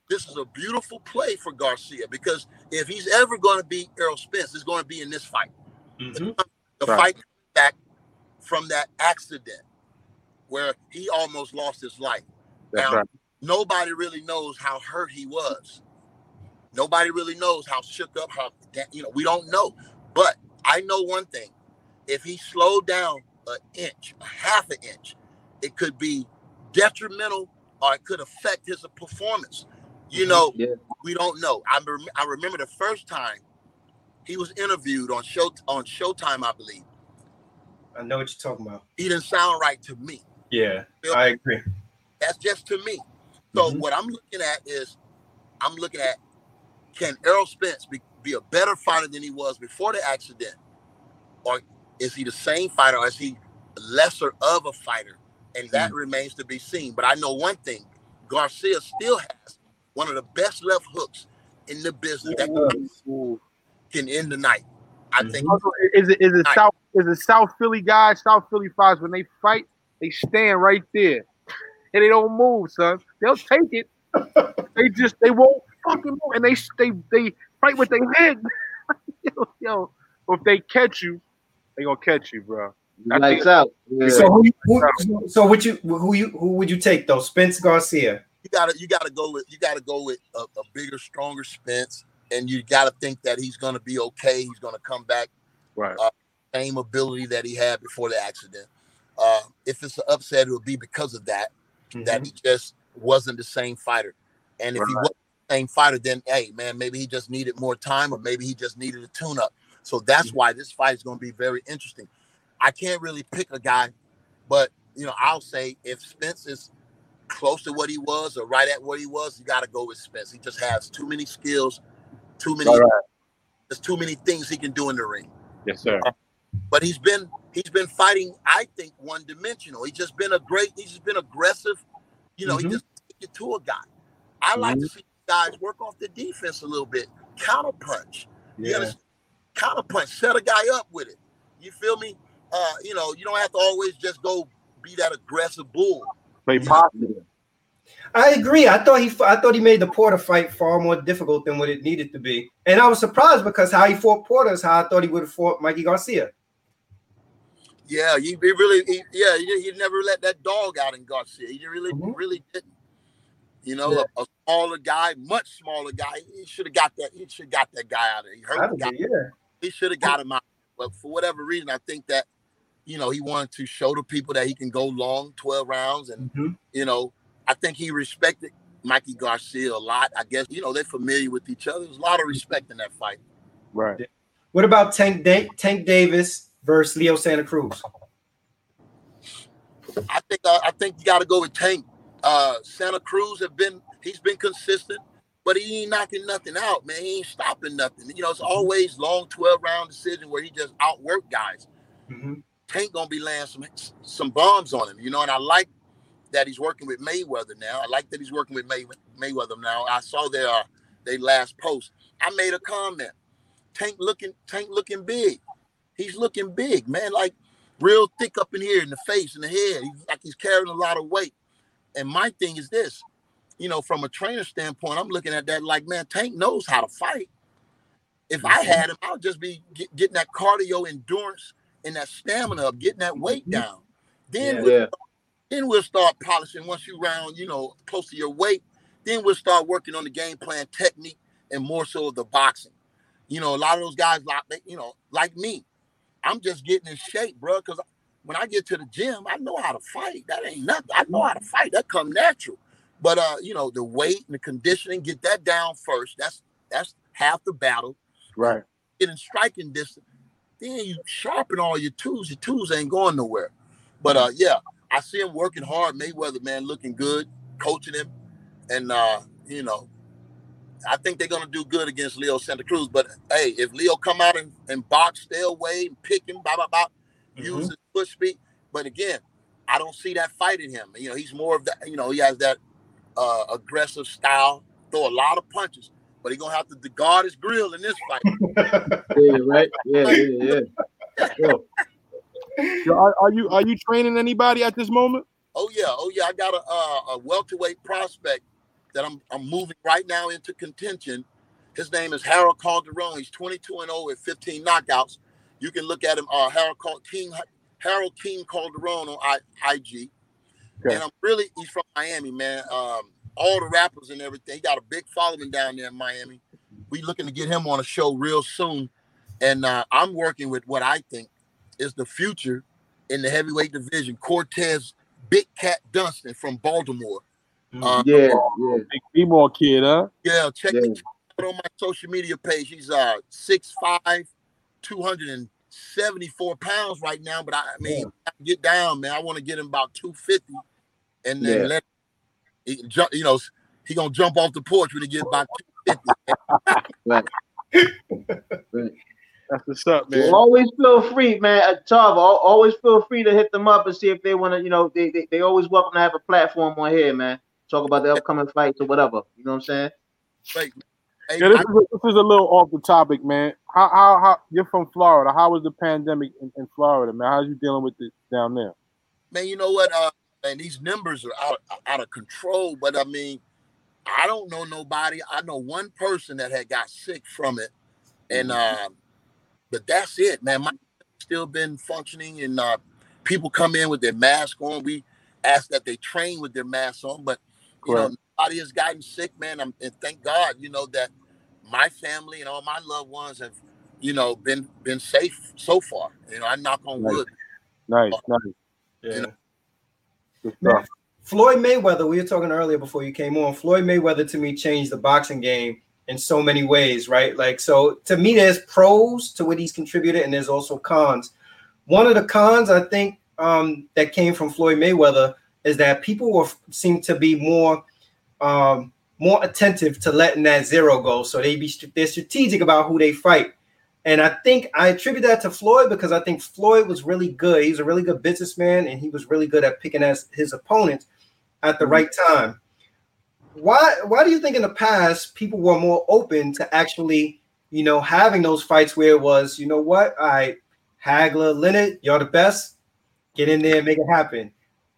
this is a beautiful play for Garcia because if he's ever going to beat Errol Spence, it's going to be in this fight. Mhm. The Right. fight back from that accident where he almost lost his life. That's Now, right. nobody really knows how hurt he was. Nobody really knows how shook up, how you know, we don't know. But I know one thing: if he slowed down an inch, a half an inch, it could be detrimental or it could affect his performance. You know, Yeah. we don't know. I, rem- I remember the first time he was interviewed on show on Showtime, I believe. I know what you're talking about. He didn't sound right to me. Yeah, I agree. That's just to me. So Mhm. what I'm looking at is, I'm looking at can Errol Spence be, be a better fighter than he was before the accident, or is he the same fighter, or is he lesser of a fighter? And that mm. remains to be seen. But I know one thing: Garcia still has one of the best left hooks in the business that Ooh. can end the night. I think mm-hmm. Also, is it is it Nice. South is it South Philly guys, South Philly fighters when they fight, they stand right there. And they don't move, son. They'll take it. they just they won't fucking move. And they they they fight with their head. yo, yo, if they catch you, they gonna catch you, bro. I Lights out. Yeah. So who, who so what you who you who would you take though? Spence Garcia. you gotta you gotta go with you gotta go with a, a bigger, stronger Spence, and you gotta think that he's gonna be okay. He's gonna come back Right. Uh, same ability that he had before the accident. Uh, if it's an upset, it would be because of that. That mm-hmm. he just wasn't the same fighter. And if he wasn't the same fighter, then hey man, maybe he just needed more time, or maybe he just needed a tune-up. So that's mm. why this fight is going to be very interesting. I can't really pick a guy, but you know, I'll say if Spence is close to what he was or right at where he was, you got to go with Spence. He just has too many skills, too many. Right. There's too many things he can do in the ring Yes, sir. but he's been he's been fighting i think one dimensional he's just been a great he's just been aggressive you know Mhm. he just take it to a guy i like to see guys work off the defense a little bit counter punch you Yeah. understand? counter punch set a guy up with it you feel me uh you know you don't have to always just go be that aggressive bull Play Yeah. pop. I agree. I thought he I thought he made the Porter fight far more difficult than what it needed to be, and I was surprised because how he fought Porter is how I thought he would have fought Mikey Garcia. yeah you he really he, yeah he, he never let that dog out in garcia he really Mhm. really didn't you know Yeah. a, a smaller guy much smaller guy he should have got that he should have got that guy out of there he hurt the guy Probably, yeah. he should have got him out. But for whatever reason, I think that you know he wanted to show the people that he can go long, twelve rounds, and Mhm. you know I think he respected Mikey Garcia a lot. I guess you know they're familiar with each other. There's a lot of respect in that fight. Right. What about Tank da- Tank Davis versus Leo Santa Cruz? I think uh, I think you got to go with Tank. Uh, Santa Cruz have been he's been consistent, but he ain't knocking nothing out, man. He ain't stopping nothing. You know, it's always long twelve round decision where he just outwork guys. Mm-hmm. Tank gonna be laying some some bombs on him, you know. And I like that he's working with Mayweather now. I like that he's working with May, Mayweather now. I saw their uh, they last post. I made a comment. Tank looking Tank looking big. He's looking big, man. Like real thick up in here in the face and the head. He's like he's carrying a lot of weight. And my thing is this, you know, from a trainer standpoint, I'm looking at that like, man, Tank knows how to fight. If I had him, I would just be get, getting that cardio endurance and that stamina of getting that weight Mm-hmm. down. Then Yeah. we'll, Yeah. then we'll start polishing once you round, you know, close to your weight. Then we'll start working on the game plan technique and more so of the boxing. You know, a lot of those guys like they, you know, like me. I'm just getting in shape, bro. Because when I get to the gym, I know how to fight. That ain't nothing. I know how to fight. That come natural. But uh, you know, the weight and the conditioning, get that down first. That's that's half the battle. Right. Get in striking distance. Then you sharpen all your tools. Your tools ain't going nowhere. But uh, yeah, I see him working hard. Mayweather, man, looking good, coaching him, and uh, you know, I think they're gonna do good against Leo Santa Cruz. But hey, if Leo come out and, and box, stay away, and pick him, blah blah blah, use his push speed. But again, I don't see that fight in him. You know, he's more of that. You know, he has that uh, aggressive style, throw a lot of punches, but he's gonna have to guard his grill in this fight. Yeah, right. Yeah, yeah, yeah. Yo, So are, are you are you training anybody at this moment? Oh yeah, oh yeah. I got a uh, a welterweight prospect that I'm I'm moving right now into contention. His name is Harold Calderon. He's 22 and 0 with 15 knockouts. You can look at him, uh, Harold Cal- King Harold King Calderon on I, IG. Okay. And I'm really he's from Miami, man. Um, all the rappers and everything. He got a big following down there in Miami. We looking to get him on a show real soon. And uh, I'm working with what I think is the future in the heavyweight division. Cortez Big Cat Dunston from Baltimore. Uh, yeah, yeah. Big female kid, huh? yeah, check Yeah. it out on my social media page. He's uh 6'5, 274 pounds right now. But I, I mean, get down, man. I want to get him about 250 and then Yeah. let he can jump, you know, he gonna jump off the porch when he get about 250. That's what's up, man. Well, always feel free, man. Uh, Tarver, always feel free to hit them up and see if they want to. You know, they, they they always welcome to have a platform on here, man. Talk about the upcoming fights or whatever. You know what I'm saying? Like, hey, Yeah, this, I- is a, this is a little off the topic, man. How how, how you're from Florida? How was the pandemic in, in Florida, man? How's you dealing with it down there? man, you know what? Uh, and these numbers are out, out of control. But I mean, I don't know nobody. I know one person that had got sick from it, and um, but that's it, man. My still been functioning, and uh, people come in with their mask on. We ask that they train with their masks on, but you know, nobody has gotten sick, man. I'm, and thank God, you know that my family and all my loved ones have, you know, been been safe so far. You know, I knock on Right. wood. Nice, Oh. nice. Yeah. Good Man, Floyd Mayweather, we were talking earlier before you came on. Floyd Mayweather to me changed the boxing game in so many ways, right? Like, so to me, there's pros to what he's contributed, and there's also cons. One of the cons I think um, that came from Floyd Mayweather is that people were seem to be more um, more attentive to letting that zero go. So they be they're strategic about who they fight. And I think I attribute that to Floyd because I think Floyd was really good. He's a really good businessman and he was really good at picking as his opponents at the mm-hmm. right time. Why why do you think in the past people were more open to actually, you know, having those fights where it was, you know what? All right, Hagler, Leonard, you're the best. Get in there and make it happen.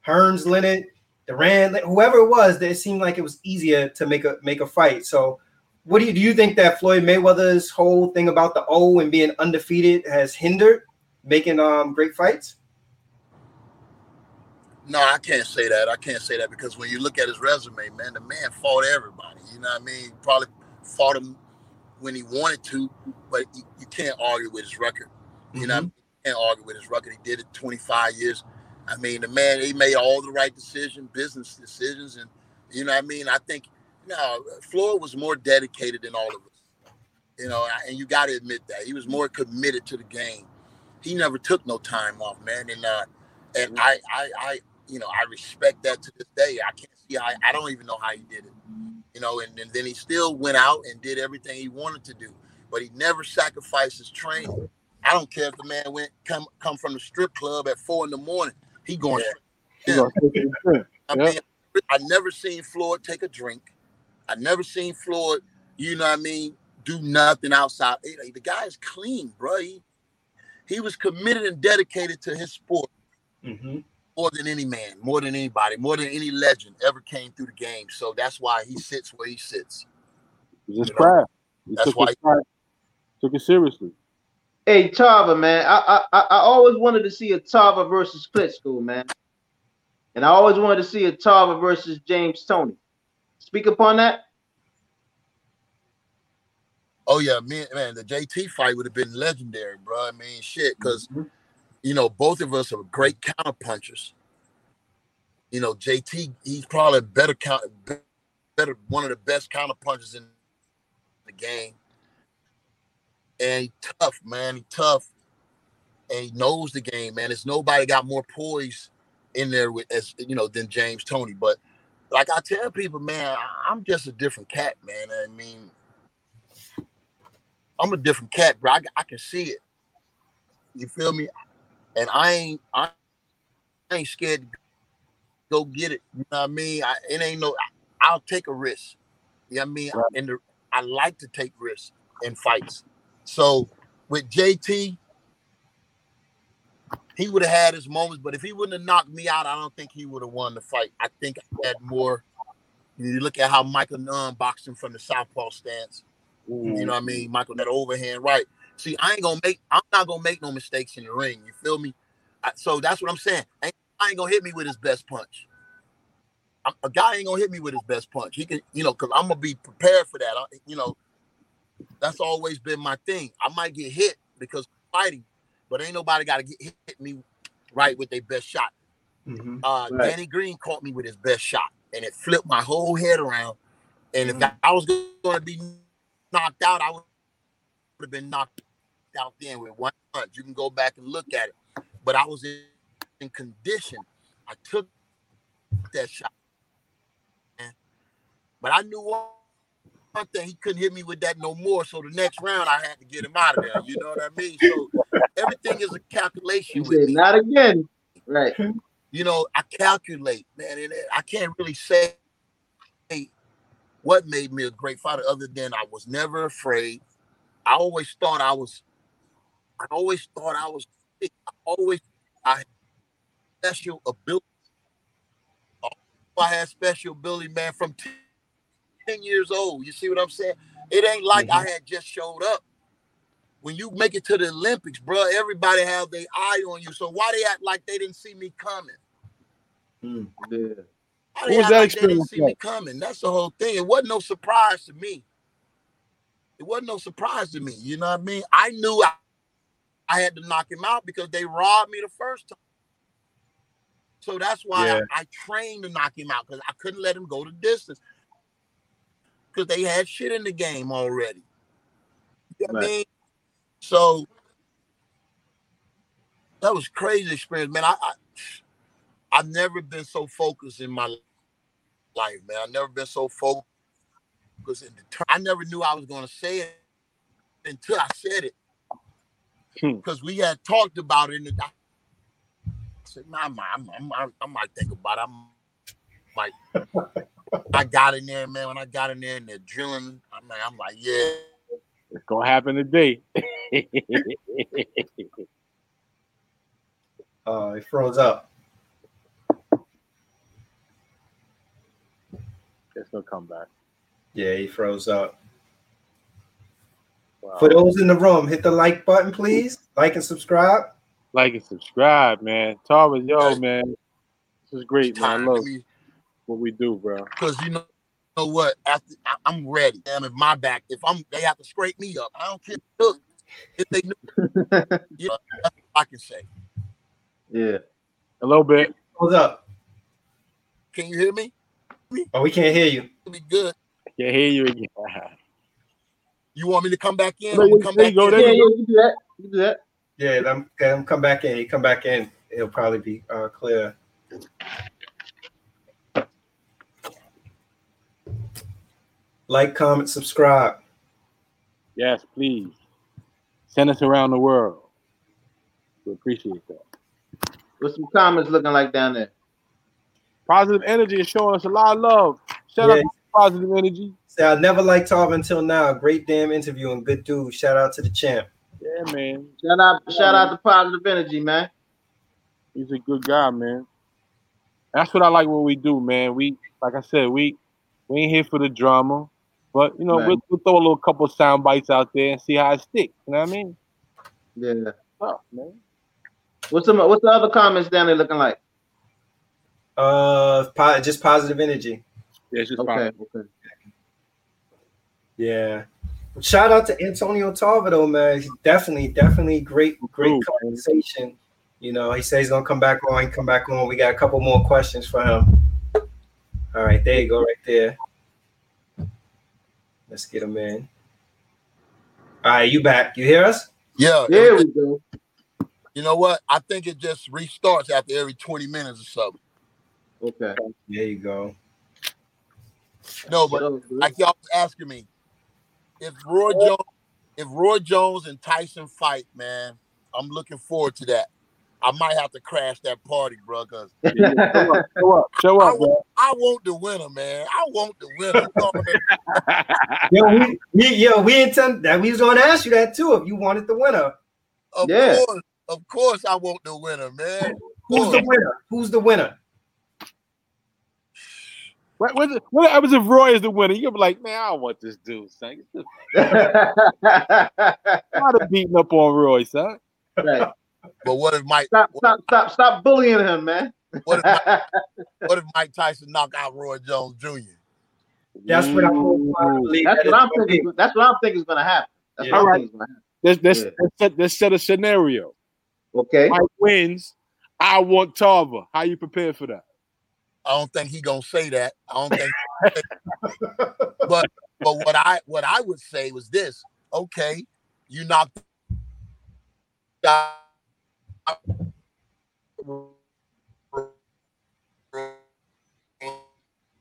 Hearns, Leonard, Duran, whoever it was, that it seemed like it was easier to make a make a fight. So what do you do you think that Floyd Mayweather's whole thing about the O and being undefeated has hindered making um great fights? No, I can't say that. I can't say that because when you look at his resume, man, the man fought everybody. You know what I mean? Probably fought him when he wanted to, but you, you can't argue with his record. You know, what I mean? you can't argue with his record. He did it 25 years. I mean, the man, he made all the right decisions, business decisions, and you know what I mean. I think, no, Floyd was more dedicated than all of us. You know, and you got to admit that he was more committed to the game. he never took no time off, man. And uh, and I, I, I, you know, I respect that to this day. I can't see how I don't even know how he did it, you know. And, and then he still went out and did everything he wanted to do, but he never sacrificed his training. I don't care if the man went come come from the strip club at four in the morning. He going. Yeah. I Yeah. mean, I never seen Floyd take a drink. I never seen Floyd, you know what I mean, do nothing outside. Hey, like, The guy is clean, bro. He, he was committed and dedicated to his sport Mm-hmm. more than any man, more than anybody, more than any legend ever came through the game. So that's why he sits where he sits. It's his You know, craft. He that's took why- his craft, took it seriously. Hey Tarver, man, I, I I I always wanted to see a Tarver versus Klitschko, man, and I always wanted to see a Tarver versus James Toney. Speak upon that. Oh yeah, man, man, the JT fight would have been legendary, bro. I mean, shit, because mm-hmm. you know both of us are great counter punchers. You know, JT, he's probably better count, better one of the best counter punchers in the game. And he tough, man. He tough, and he knows the game, man. There's nobody got more poise in there with as you know than James Toney. But like I tell people, man, I- I'm just a different cat, man. I mean, I'm a different cat, bro. I, I can see it. You feel me? And I ain't I ain't scared to go get it. You know what I mean? I, it ain't no. I'll take a risk. You know what I mean? Right. And the, I like to take risks in fights. So with JT, he would have had his moments, but if he wouldn't have knocked me out, I don't think he would have won the fight. I think I had more. You look at how Michael Nunn boxed him from the southpaw stance. You know what I mean? Mm-hmm. Michael, that overhand right. See, I ain't gonna make. I'm not gonna make no mistakes in the ring. You feel me? I, so that's what I'm saying. Ain't, I ain't gonna hit me with his best punch. I'm, a guy ain't gonna hit me with his best punch. He can, you know, because I'm gonna be prepared for that. I, you know, that's always been my thing. I might get hit because fighting, but ain't nobody got to get hit, me right with their best shot. Mm-hmm. Uh, Right. Danny Green caught me with his best shot, and it flipped my whole head around. And if Mhm. I was going to be knocked out, I would have been knocked out then with one punch. You can go back and look at it. But I was in, condition. I took that shot. But I knew one, one thing, he couldn't hit me with that no more. So the next round, I had to get him out of there. You know what I mean? So everything is a calculation said not again. Right. you know, I calculate, man, and I can't really say what made me a great fighter other than I was never afraid. I always thought I was, I always thought I was, I always, I had special ability. I had special ability, man, from 10 years old. You see what I'm saying? It ain't like I had just showed up. When you make it to the Olympics, bro, everybody have their eye on you. So why they act like they didn't see me coming? Mm. Yeah. What they was act that like they didn't see me coming? That's the whole thing. It wasn't no surprise to me. It wasn't no surprise to me. You know what I mean? I knew I, I had to knock him out because they robbed me the first time. So that's why Yeah. I, I trained to knock him out because I couldn't let him go the distance. Because they had shit in the game already. You know what I mean? So that was crazy experience, man. I, I I've never been so focused in my life, man. I've never been so focused and determined. I never knew I was going to say it until I said it. Hmm. Because we had talked about it. And I said, nah, I, might, I, might, I might think about it. I might. I got in there, man. When I got in there and they're drilling, I'm like, I'm like, yeah. It's gonna happen today. Uh, it froze up. it's gonna come back. Yeah, he froze up. Wow. For those in the room, hit the like button, please. Like and subscribe. like and subscribe, man. Tara, yo, man. This is great, man. I Time. love Let me what we do, bro. because you know, know what? After I, I'm ready. Damn, if my back, if I'm, they have to scrape me up. I don't care. Look, if they knew, you know, that's what I can say. Yeah. A little bit. Froze up. Can you hear me? Oh, we can't hear you. It'll be good. can't hear you again. You want me to come back in? There you- come there back you go, in. there Yeah, yeah, you you do that. You do that. Yeah, them, them come back in. He come back in. It'll probably be uh, clear. Like, comment, subscribe. Yes, please. Send us around the world. We appreciate that. What's some comments looking like down there? Positive energy is showing us a lot of love. Shout out to positive energy. Say, I never liked Tarv until now. Great damn interview and good dude. Shout out to the champ. Yeah, man. Shout out, shout out to positive energy, man. He's a good guy, man. That's what I like what we do, man. We like I said, we we ain't here for the drama. But you know, Right. we'll, we'll throw a little couple sound bites out there and see how it sticks. You know what I mean? Yeah. Oh, man. What's some what's the other comments down there looking like? Uh, po- just positive energy. Yeah, it's just Okay, fine. okay. Yeah. Shout out to Antonio Tarver though, man. He's definitely, definitely great, great Ooh. conversation. You know, he says he's gonna come back on. He come back on. We got a couple more questions for him. All right, there you go, right there. Let's get him in. All right, you back? You hear us? Yeah. There we go. You know what? I think it just restarts after every 20 minutes or so. Okay. There you go. No, but like y'all was asking me, if Roy Jones, if Roy Jones and Tyson fight, man, I'm looking forward to that. I might have to crash that party, bro, because Show up, show up, show I up, bro. I want the winner, man. I want the winner. You know what I mean? Yo, we, we yo, we intend that we was gonna ask you that too if you wanted the winner. Of Yeah. course, of course, I want the winner, man. Who's the winner? Who's the winner? What, what, what happens if Roy is the winner? You'll be like, man, I don't want this dude, son. Get the lot of beating up on Roy, son. right. But what if Mike? Stop, stop, stop, stop bullying him, man. What if Mike, what if Mike Tyson knock out Roy Jones Jr.? That's what I'm uh, Ooh. That's that what I'm it's gonna be. thinking. That's what I'm thinking is gonna happen. That's Yeah. what Alright. thinking is. Let's, let's, Yeah. let's, set, let's set a scenario. Okay. Mike wins. I want Tarver. How you prepare for that? I don't think he gonna say that. I don't think. but but what I what I would say was this. Okay, you knocked out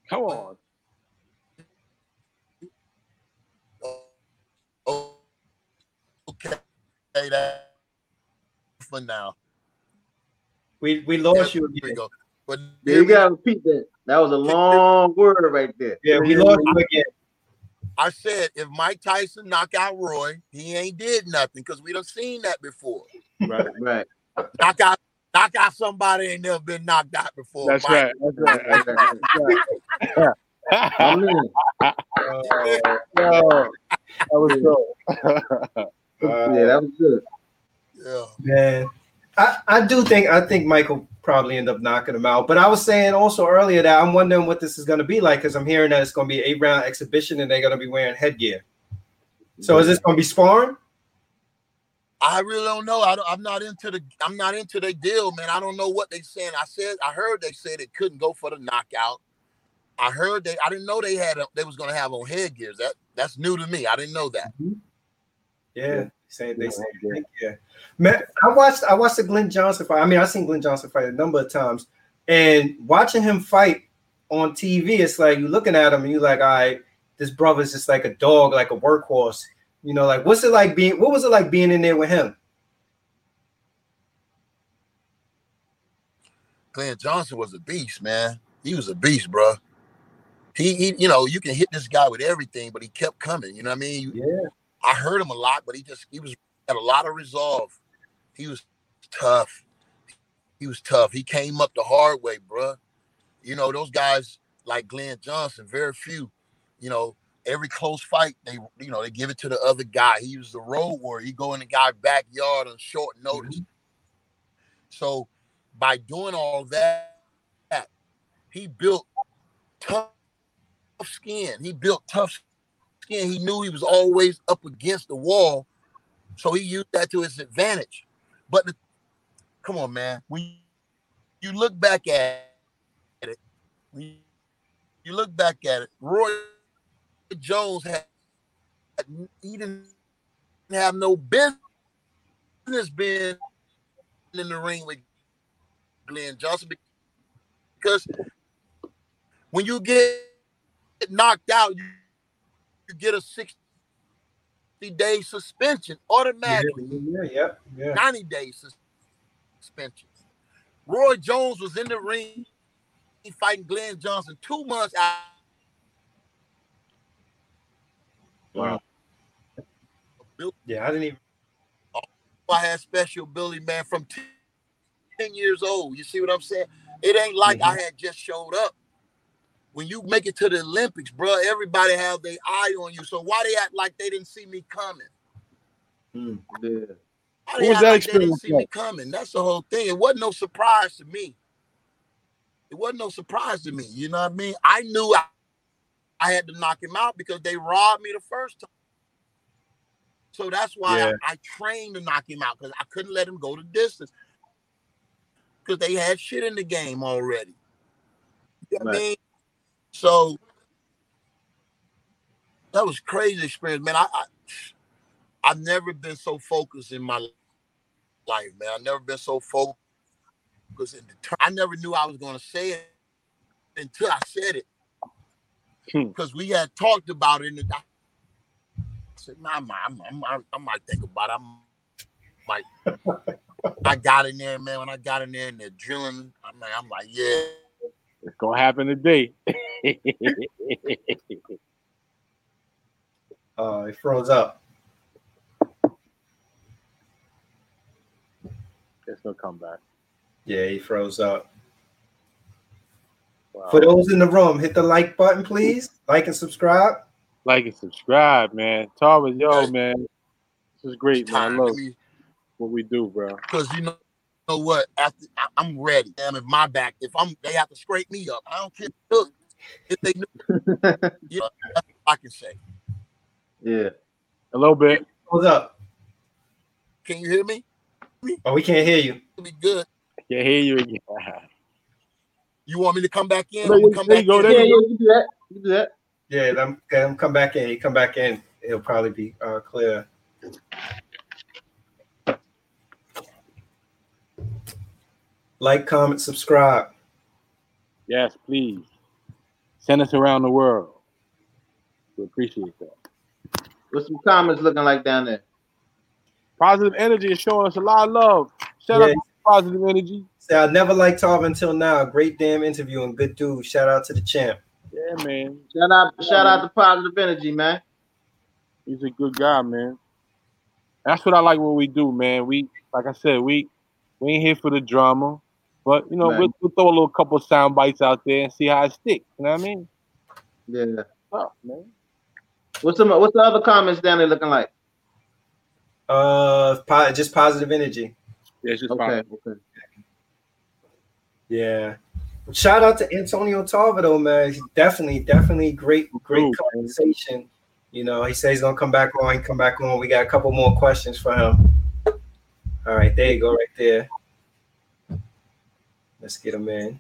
Come on. Oh, okay, that for now. We we lost There you again. go. But Yeah, you gotta repeat that. That was a long word right there. Yeah, we lost you again. I said if Mike Tyson knock out Roy, he ain't did nothing because we don't seen that before. Right. Right. Knock out, knock out somebody ain't never been knocked out before. That's Mike. right. That's right. That's right. I'm in. Uh, Yo, that was dope. uh, Yeah, that was good. Yeah. Man, I, I do think I think Michael probably end up knocking him out. But I was saying also earlier that I'm wondering what this is going to be like because I'm hearing that it's going to be an eight round exhibition and they're going to be wearing headgear. So is this going to be sparring? I really don't know. I don't, I'm not into the. I'm not into the deal, man. I don't know what they saying. I said. I heard they said it couldn't go for the knockout. I heard they. I didn't know they had. A, they was gonna have on headgears. That that's new to me. I didn't know that. Mm-hmm. Yeah, say they Yeah, say yeah. headgear. Man, I watched I watched the Glenn Johnson fight. I mean, I've seen Glenn Johnson fight a number of times, and watching him fight on TV, it's like you're looking at him and you're like, all right, this brother's just like a dog, like a workhorse. You know, like what's it like being? What was it like being in there with him? Glenn Johnson was a beast, man. He was a beast, bro. He, he, you know, you can hit this guy with everything, but he kept coming. You know what I mean? Yeah, I heard him a lot, but he just he was had a lot of resolve. He was tough. He was tough. He came up the hard way, bruh. You know, those guys like Glenn Johnson, very few. You know, every close fight, they you know, they give it to the other guy. He was the road warrior. He go in the guy's backyard on short notice. Mm-hmm. So by doing all that, he built tough skin. He built tough skin. He knew he was always up against the wall, so he used that to his advantage. But the, come on, man, when you look back at it, when you look back at it, Roy Jones had he didn't have no business being in the ring with Glenn Johnson because when you get knocked out, you, you get a 60 day suspension automatically. Yeah, yeah, yeah. 90 days sus- suspension. Roy Jones was in the ring fighting Glenn Johnson two months out. Wow. Yeah, I didn't even. I had special ability, man, from 10 years old. You see what I'm saying? It ain't like I mm-hmm. had just showed up. When you make it to the Olympics, bro, everybody have their eye on you. So why they act like they didn't see me coming? Yeah. Why What was that like they didn't experience see me coming? That's the whole thing. It wasn't no surprise to me. It wasn't no surprise to me. You know what I mean? I knew I, I had to knock him out because they robbed me the first time. So that's why Yeah. I, I trained to knock him out because I couldn't let him go the distance. Because they had shit in the game already. You know what I mean? So that was crazy experience, man. I, I I've never been so focused in my life, man. I've never been so focused and determined. I never knew I was going to say it until I said it. Hmm. Because we had talked about it. And I said, nah, I might, I might, I might think about it. I might. I got in there, man. When I got in there and they're drilling, I'm like, I'm like, yeah. It's gonna happen today. Uh, it froze up. It's no comeback. Yeah, he froze up. Wow. For those in the room, hit the like button, please. Like and subscribe. Like and subscribe, man. Thomas, yo, man. This is great, man. I love what we do, bro. because you know, know what? After I, I'm ready. Damn, if my back, if I'm, they have to scrape me up. I don't care. Look, if they knew, you know, that's all I can say. Yeah. A little bit. Hold up. Can you hear me? Oh, we can't hear you. It'll be good. Can't hear you again. You want me to come back in? There I'm you- come back you go, in. there Yeah, yeah, you you do that. You do that. Yeah, let him, let him come back in. He come back in. It'll probably be uh, clear. Like, comment, subscribe. Yes, please. Send us around the world. We appreciate that. What's some comments looking like down there? Positive energy is showing us a lot of love. Shout out Yeah. to positive energy. Say, I never liked Tarv until now. Great damn interview and good dude. Shout out to the champ. Yeah, man. Shout out, shout out to positive energy, man. He's a good guy, man. That's what I like what we do, man. We like I said, we we ain't here for the drama. But you know, Right. we'll, we'll throw a little couple sound bites out there and see how it sticks. You know what I mean? Yeah. Oh, man. What's the what's the other comments down there looking like? Uh, po- just positive energy. Yeah, it's just Okay, okay. Yeah. Shout out to Antonio Tarver though, man. He's definitely, definitely great, great Ooh, conversation. You know, he says he's gonna come back on. He come back on. We got a couple more questions for him. All right, there you go, right there. Let's get him in.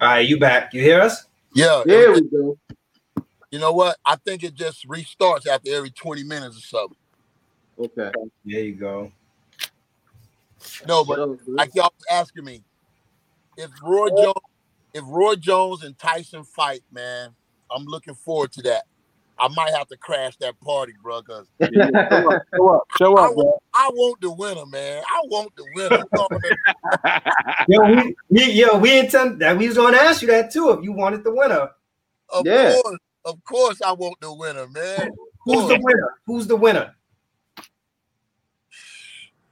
All right, you back? You hear us? Yeah. There we go. You know what? I think it just restarts after every 20 minutes or so. Okay. There you go. No, but So, like y'all was asking me, if Roy Jones, if Roy Jones and Tyson fight, man, I'm looking forward to that. I might have to crash that party, bro, because Yeah, yeah. Show up, show up, show I up, bro. I want the winner, man. I want the winner. You know what I mean? Yo, we, we yo, we intend that we was gonna ask you that too if you wanted the winner. Of Yeah. course, of course, I want the winner, man. Who's the winner? Who's the winner?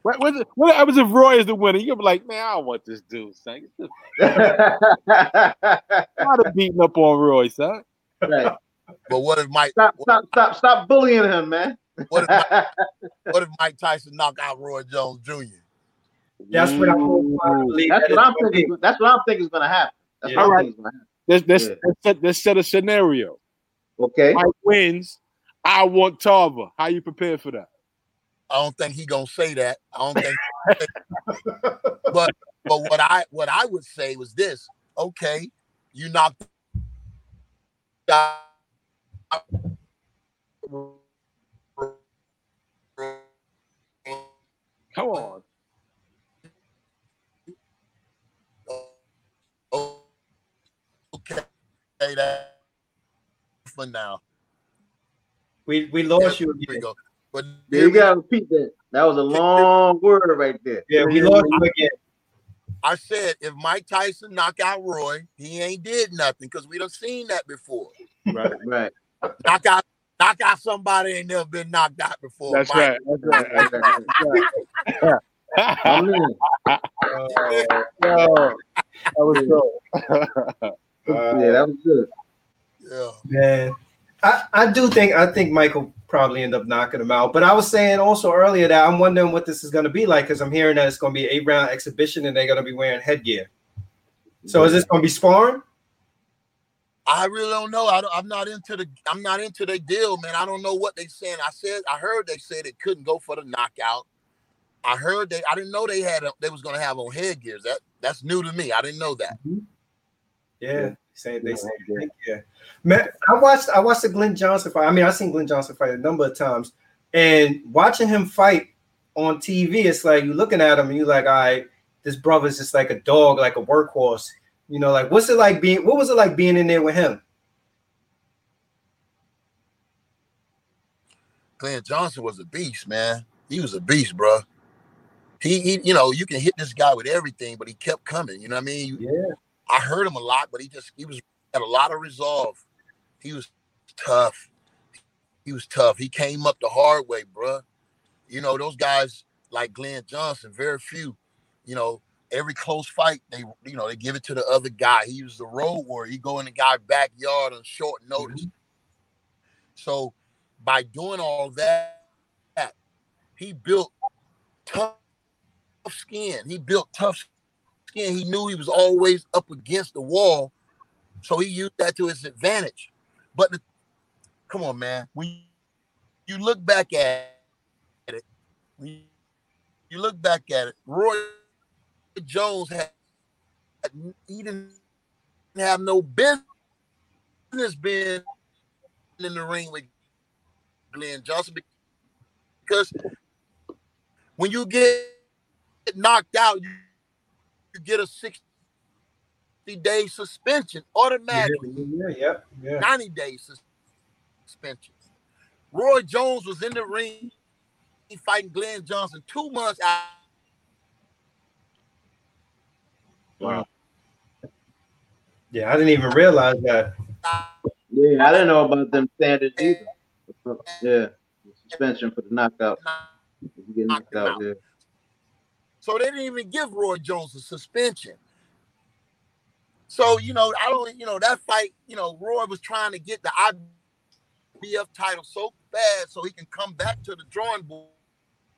What, what, what happens if Roy is the winner? You're gonna be like, man, I don't want this dude, son. Get the right. out of beating up on Roy, son. But what if Mike? Stop, stop, stop, stop bullying him, man. What if Mike, what if Mike Tyson knock out Roy Jones Jr.? That's what I'm. Uh, Ooh, that's what I'm thinking. That's what I'm thinking is gonna happen. That's Yeah. what I'm Alright. thinking is gonna happen. Let's, let's, Yeah. set, let's set a scenario. Okay. Mike wins. I want Tarver. How you prepare for that? I don't think he gonna say that. I don't think. but but what I what I would say was this. Okay, you knocked out Come on. Oh, okay, that for now. We we lost you Here we again. go. But Yeah, you gotta repeat that. That was a long word right there. Yeah, we lost you again. I said if Mike Tyson knock out Roy, he ain't did nothing because we done seen that before. Right, right. Knock out, knock out somebody ain't never been knocked out before. That's Mike. right. That's right. That's right. I'm in. Uh, that was so. yeah, that was good. Yeah. Man, I, I do think I think Michael probably end up knocking him out. But I was saying also earlier that I'm wondering what this is going to be like because I'm hearing that it's going to be an eight round exhibition and they're going to be wearing headgear. So is this going to be sparring? I really don't know. I don't, I'm not into the. I'm not into the deal, man. I don't know what they're saying. I said. I heard they said it couldn't go for the knockout. I heard they. I didn't know they had. A, they was gonna have on headgears. That that's new to me. I didn't know that. Mm-hmm. Yeah, say they Yeah, say headgear. yeah. Man, I watched I watched the Glenn Johnson fight. I mean, I've seen Glenn Johnson fight a number of times, and watching him fight on TV, it's like you're looking at him and you're like, all right, this brother's just like a dog, like a workhorse. You know, like what's it like being? What was it like being in there with him? Glenn Johnson was a beast, man. He was a beast, bro. He, he, you know, you can hit this guy with everything, but he kept coming. You know what I mean? Yeah, I heard him a lot, but he just he was had a lot of resolve. He was tough. He was tough. He came up the hard way, bruh. You know, those guys like Glenn Johnson, very few. You know, every close fight, they you know, they give it to the other guy. He was the road warrior. He go in the guy's backyard on short notice. Mm-hmm. So by doing all that, he built tough skin. He built tough skin. He knew he was always up against the wall, so he used that to his advantage. But the, come on, man, when you look back at it, you look back at it, Roy Jones had he didn't have no business being in the ring with Glenn Johnson because when you get knocked out, you, you get a 60 day suspension automatically, yeah, yeah, yeah. 90 day suspension. Roy Jones was in the ring fighting Glenn Johnson two months out. Wow. Yeah, I didn't even realize that. Yeah, I didn't know about them standards either. Yeah, suspension for the knockout. If you get knocked out, yeah. So they didn't even give Roy Jones a suspension. So, you know, I don't, you know, that fight, you know, Roy was trying to get the IBF title so bad so he can come back to the drawing board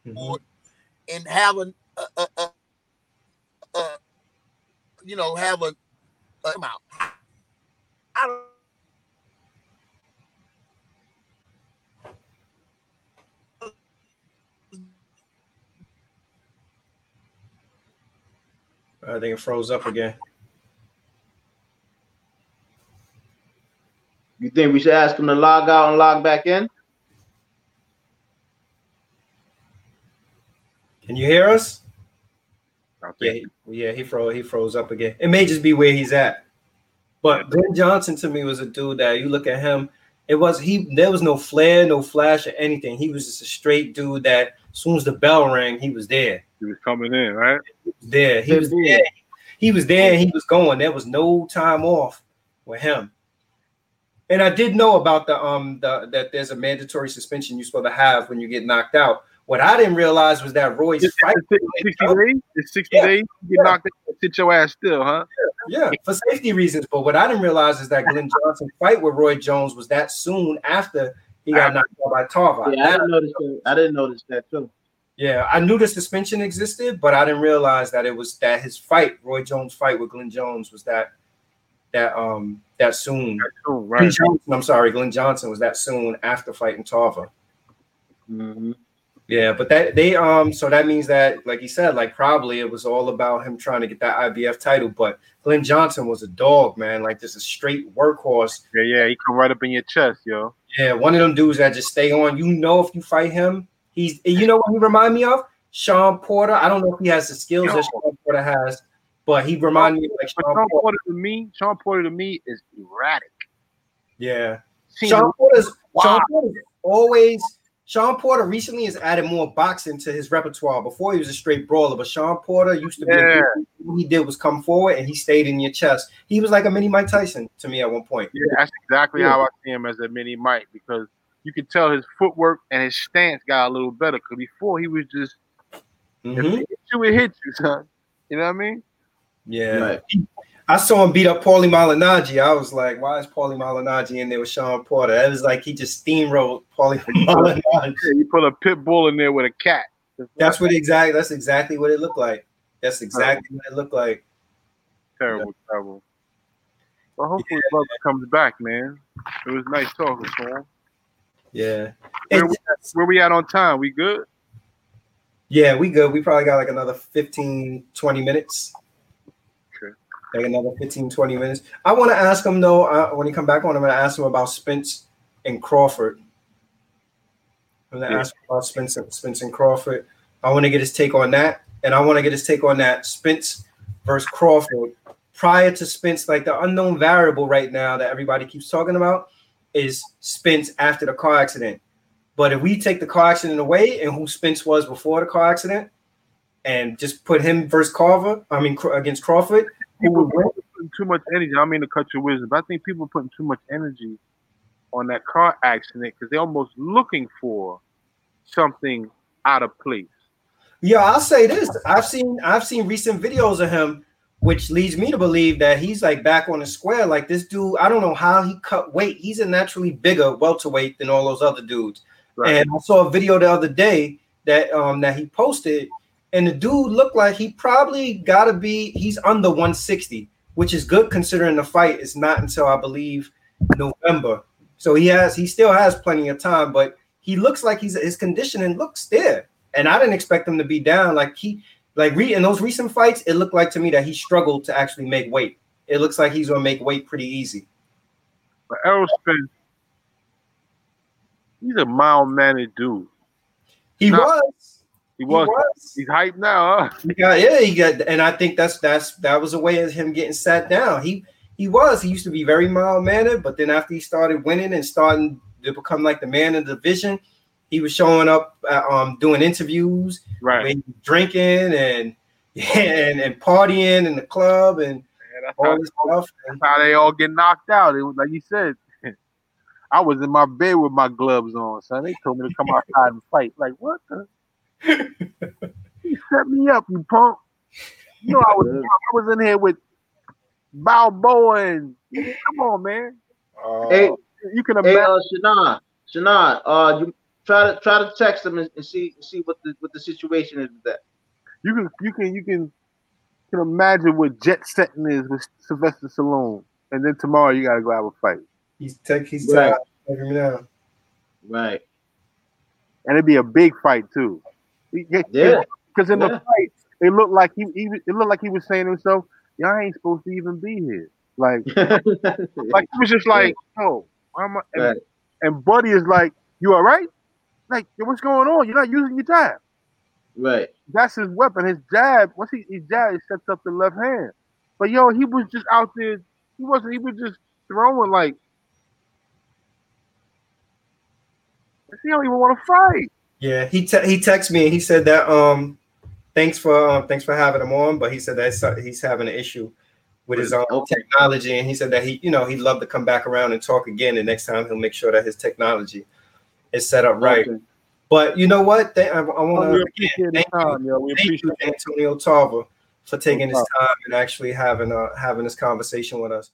Mhm. and have a, a, a, a, you know, have a, a come out. I don't I think it froze up again. You think we should ask him to log out and log back in? Can you hear us? I Yeah, he, yeah, he froze. He froze up again. It may just be where he's at. But Glenn Johnson to me was a dude that you look at him. It was he. There was no flair, no flash, or anything. He was just a straight dude that as soon as the bell rang, he was there. He was coming in, right? He there. He was there. He was there. And he was going. There was no time off with him. And I did know about the um the that there's a mandatory suspension you're supposed to have when you get knocked out. What I didn't realize was that Roy's It's, fight. it's 60 days. It's 60 Yeah. days. You get knocked out, sit your ass still, huh? Yeah, for safety reasons. But what I didn't realize is that Glenn Johnson fight with Roy Jones was that soon after he got knocked out by Tarver. Yeah, I didn't notice that. I didn't notice that too. Yeah, I knew the suspension existed, but I didn't realize that it was that his fight, Roy Jones' fight with Glenn Jones, was that that um that soon. Oh, Glenn right. Johnson, I'm sorry, Glenn Johnson was that soon after fighting Tarver. Mhm. Yeah, but that they um so that means that like he said, like probably it was all about him trying to get that IBF title. But Glenn Johnson was a dog, man, like just a straight workhorse. Yeah, yeah. He come right up in your chest, yo. Yeah, one of them dudes that just stay on. You know, if you fight him, he's you know what he remind me of? Sean Porter. I don't know if he has the skills that Sean Porter has, but he reminded me of like Sean Sean Porter. Porter to me, Sean Porter to me is erratic. Yeah. Seen Sean Porter's Wow. Sean Porter's always Sean Porter recently has added more boxing to his repertoire. Before he was a straight brawler, but Sean Porter used to be. Yeah. What he did was come forward and he stayed in your chest. He was like a mini Mike Tyson to me at one point. Yeah, that's exactly Yeah. how I see him as a mini Mike because you can tell his footwork and his stance got a little better. Because before he was just if Mhm. he hit you, it hit you, son. You know what I mean? Yeah. Right. I saw him beat up Paulie Malignaggi. I was like, why is Paulie Malignaggi in there with Shawn Porter? It was like he just steamrolled Paulie Malignaggi. Yeah, you put a pit bull in there with a cat. That's what exactly that's exactly what it looked like. That's exactly what it looked like. terrible, terrible. Well, hopefully, brother comes back, man. It was nice talking to him. Yeah. Where we, where we at on time? We good? yeah, we good. We probably got like another 15, 20 minutes. Okay. Like another 15, 20 minutes. I want to ask him though, uh, when he come back on, I'm gonna ask him about Spence and Crawford. I'm gonna Yeah. ask him about Spence and Spence and Crawford. I want to get his take on that, and I want to get his take on that Spence versus Crawford. Prior to Spence, like the unknown variable right now that everybody keeps talking about is Spence after the car accident. But if we take the car accident away and who Spence was before the car accident, and just put him versus Carver, I mean against Crawford, who would win? too much energy. I mean to cut your wisdom, but I think people are putting too much energy on that car accident because they're almost looking for something out of place. Yeah, I'll say this. I've seen I've seen recent videos of him, which leads me to believe that he's like back on the square. Like this dude, I don't know how he cut weight. He's a naturally bigger welterweight than all those other dudes. Right. And I saw a video the other day that um that he posted, and the dude looked like he probably gotta be he's under 160, which is good considering the fight is not until I believe November. So he has he still has plenty of time, but he looks like he's his conditioning looks there. And I didn't expect him to be down. Like he like re, in those recent fights, it looked like to me that he struggled to actually make weight. It looks like he's gonna make weight pretty easy. But Errol Spence, he's a mild mannered dude. He No, was. He was. He's hyped now, huh? He got, yeah, he got, and I think that's that's that was a way of him getting sat down. He he was. He used to be very mild mannered, but then after he started winning and starting to become like the man of the division, he was showing up, uh, um, doing interviews, Right. drinking and and and partying in the club and Yeah, how, all this stuff. that's how they all get knocked out. It was like you said. I was in my bed with my gloves on, son. They told me to come outside and fight. Like what the? you set me up, you punk. You know I was I was in here with Balboa and come on, man. Uh, Hey, You can hey, imagine. uh, Shannon, Shannon, uh, you try to try to text them and, and see see what the what the situation is with that. You can you can you can can imagine what jet setting is with Sylvester Stallone, and then tomorrow you gotta go have a fight, he's take he's Right. tired. Taking me down. Right. and it'd be a big fight too. Yeah. because in the fight it looked like he, he it looked like he was saying to himself, "Y'all ain't supposed to even be here." Like like he was just like, "Oh, why am I?" And, Right. and Buddy is like, "You all right?" Like, what's going on? You're not using your jab." right. That's his weapon. His jab. Once he his jab, he sets up the left hand. But yo, he was just out there. He wasn't. He was just throwing like. He don't even want to fight. Yeah, he te- he texted me and he said that um thanks for um, thanks for having him on, but he said that he's- he's having an issue with his own Okay. technology, and he said that he you know he'd love to come back around and talk again, and next time he'll make sure that his technology is set up right. Okay. But you know what? They, I, I want to appreciate the thank you. yo. Thank you, Antonio Tarver, for taking No his time and actually having uh having this conversation with us.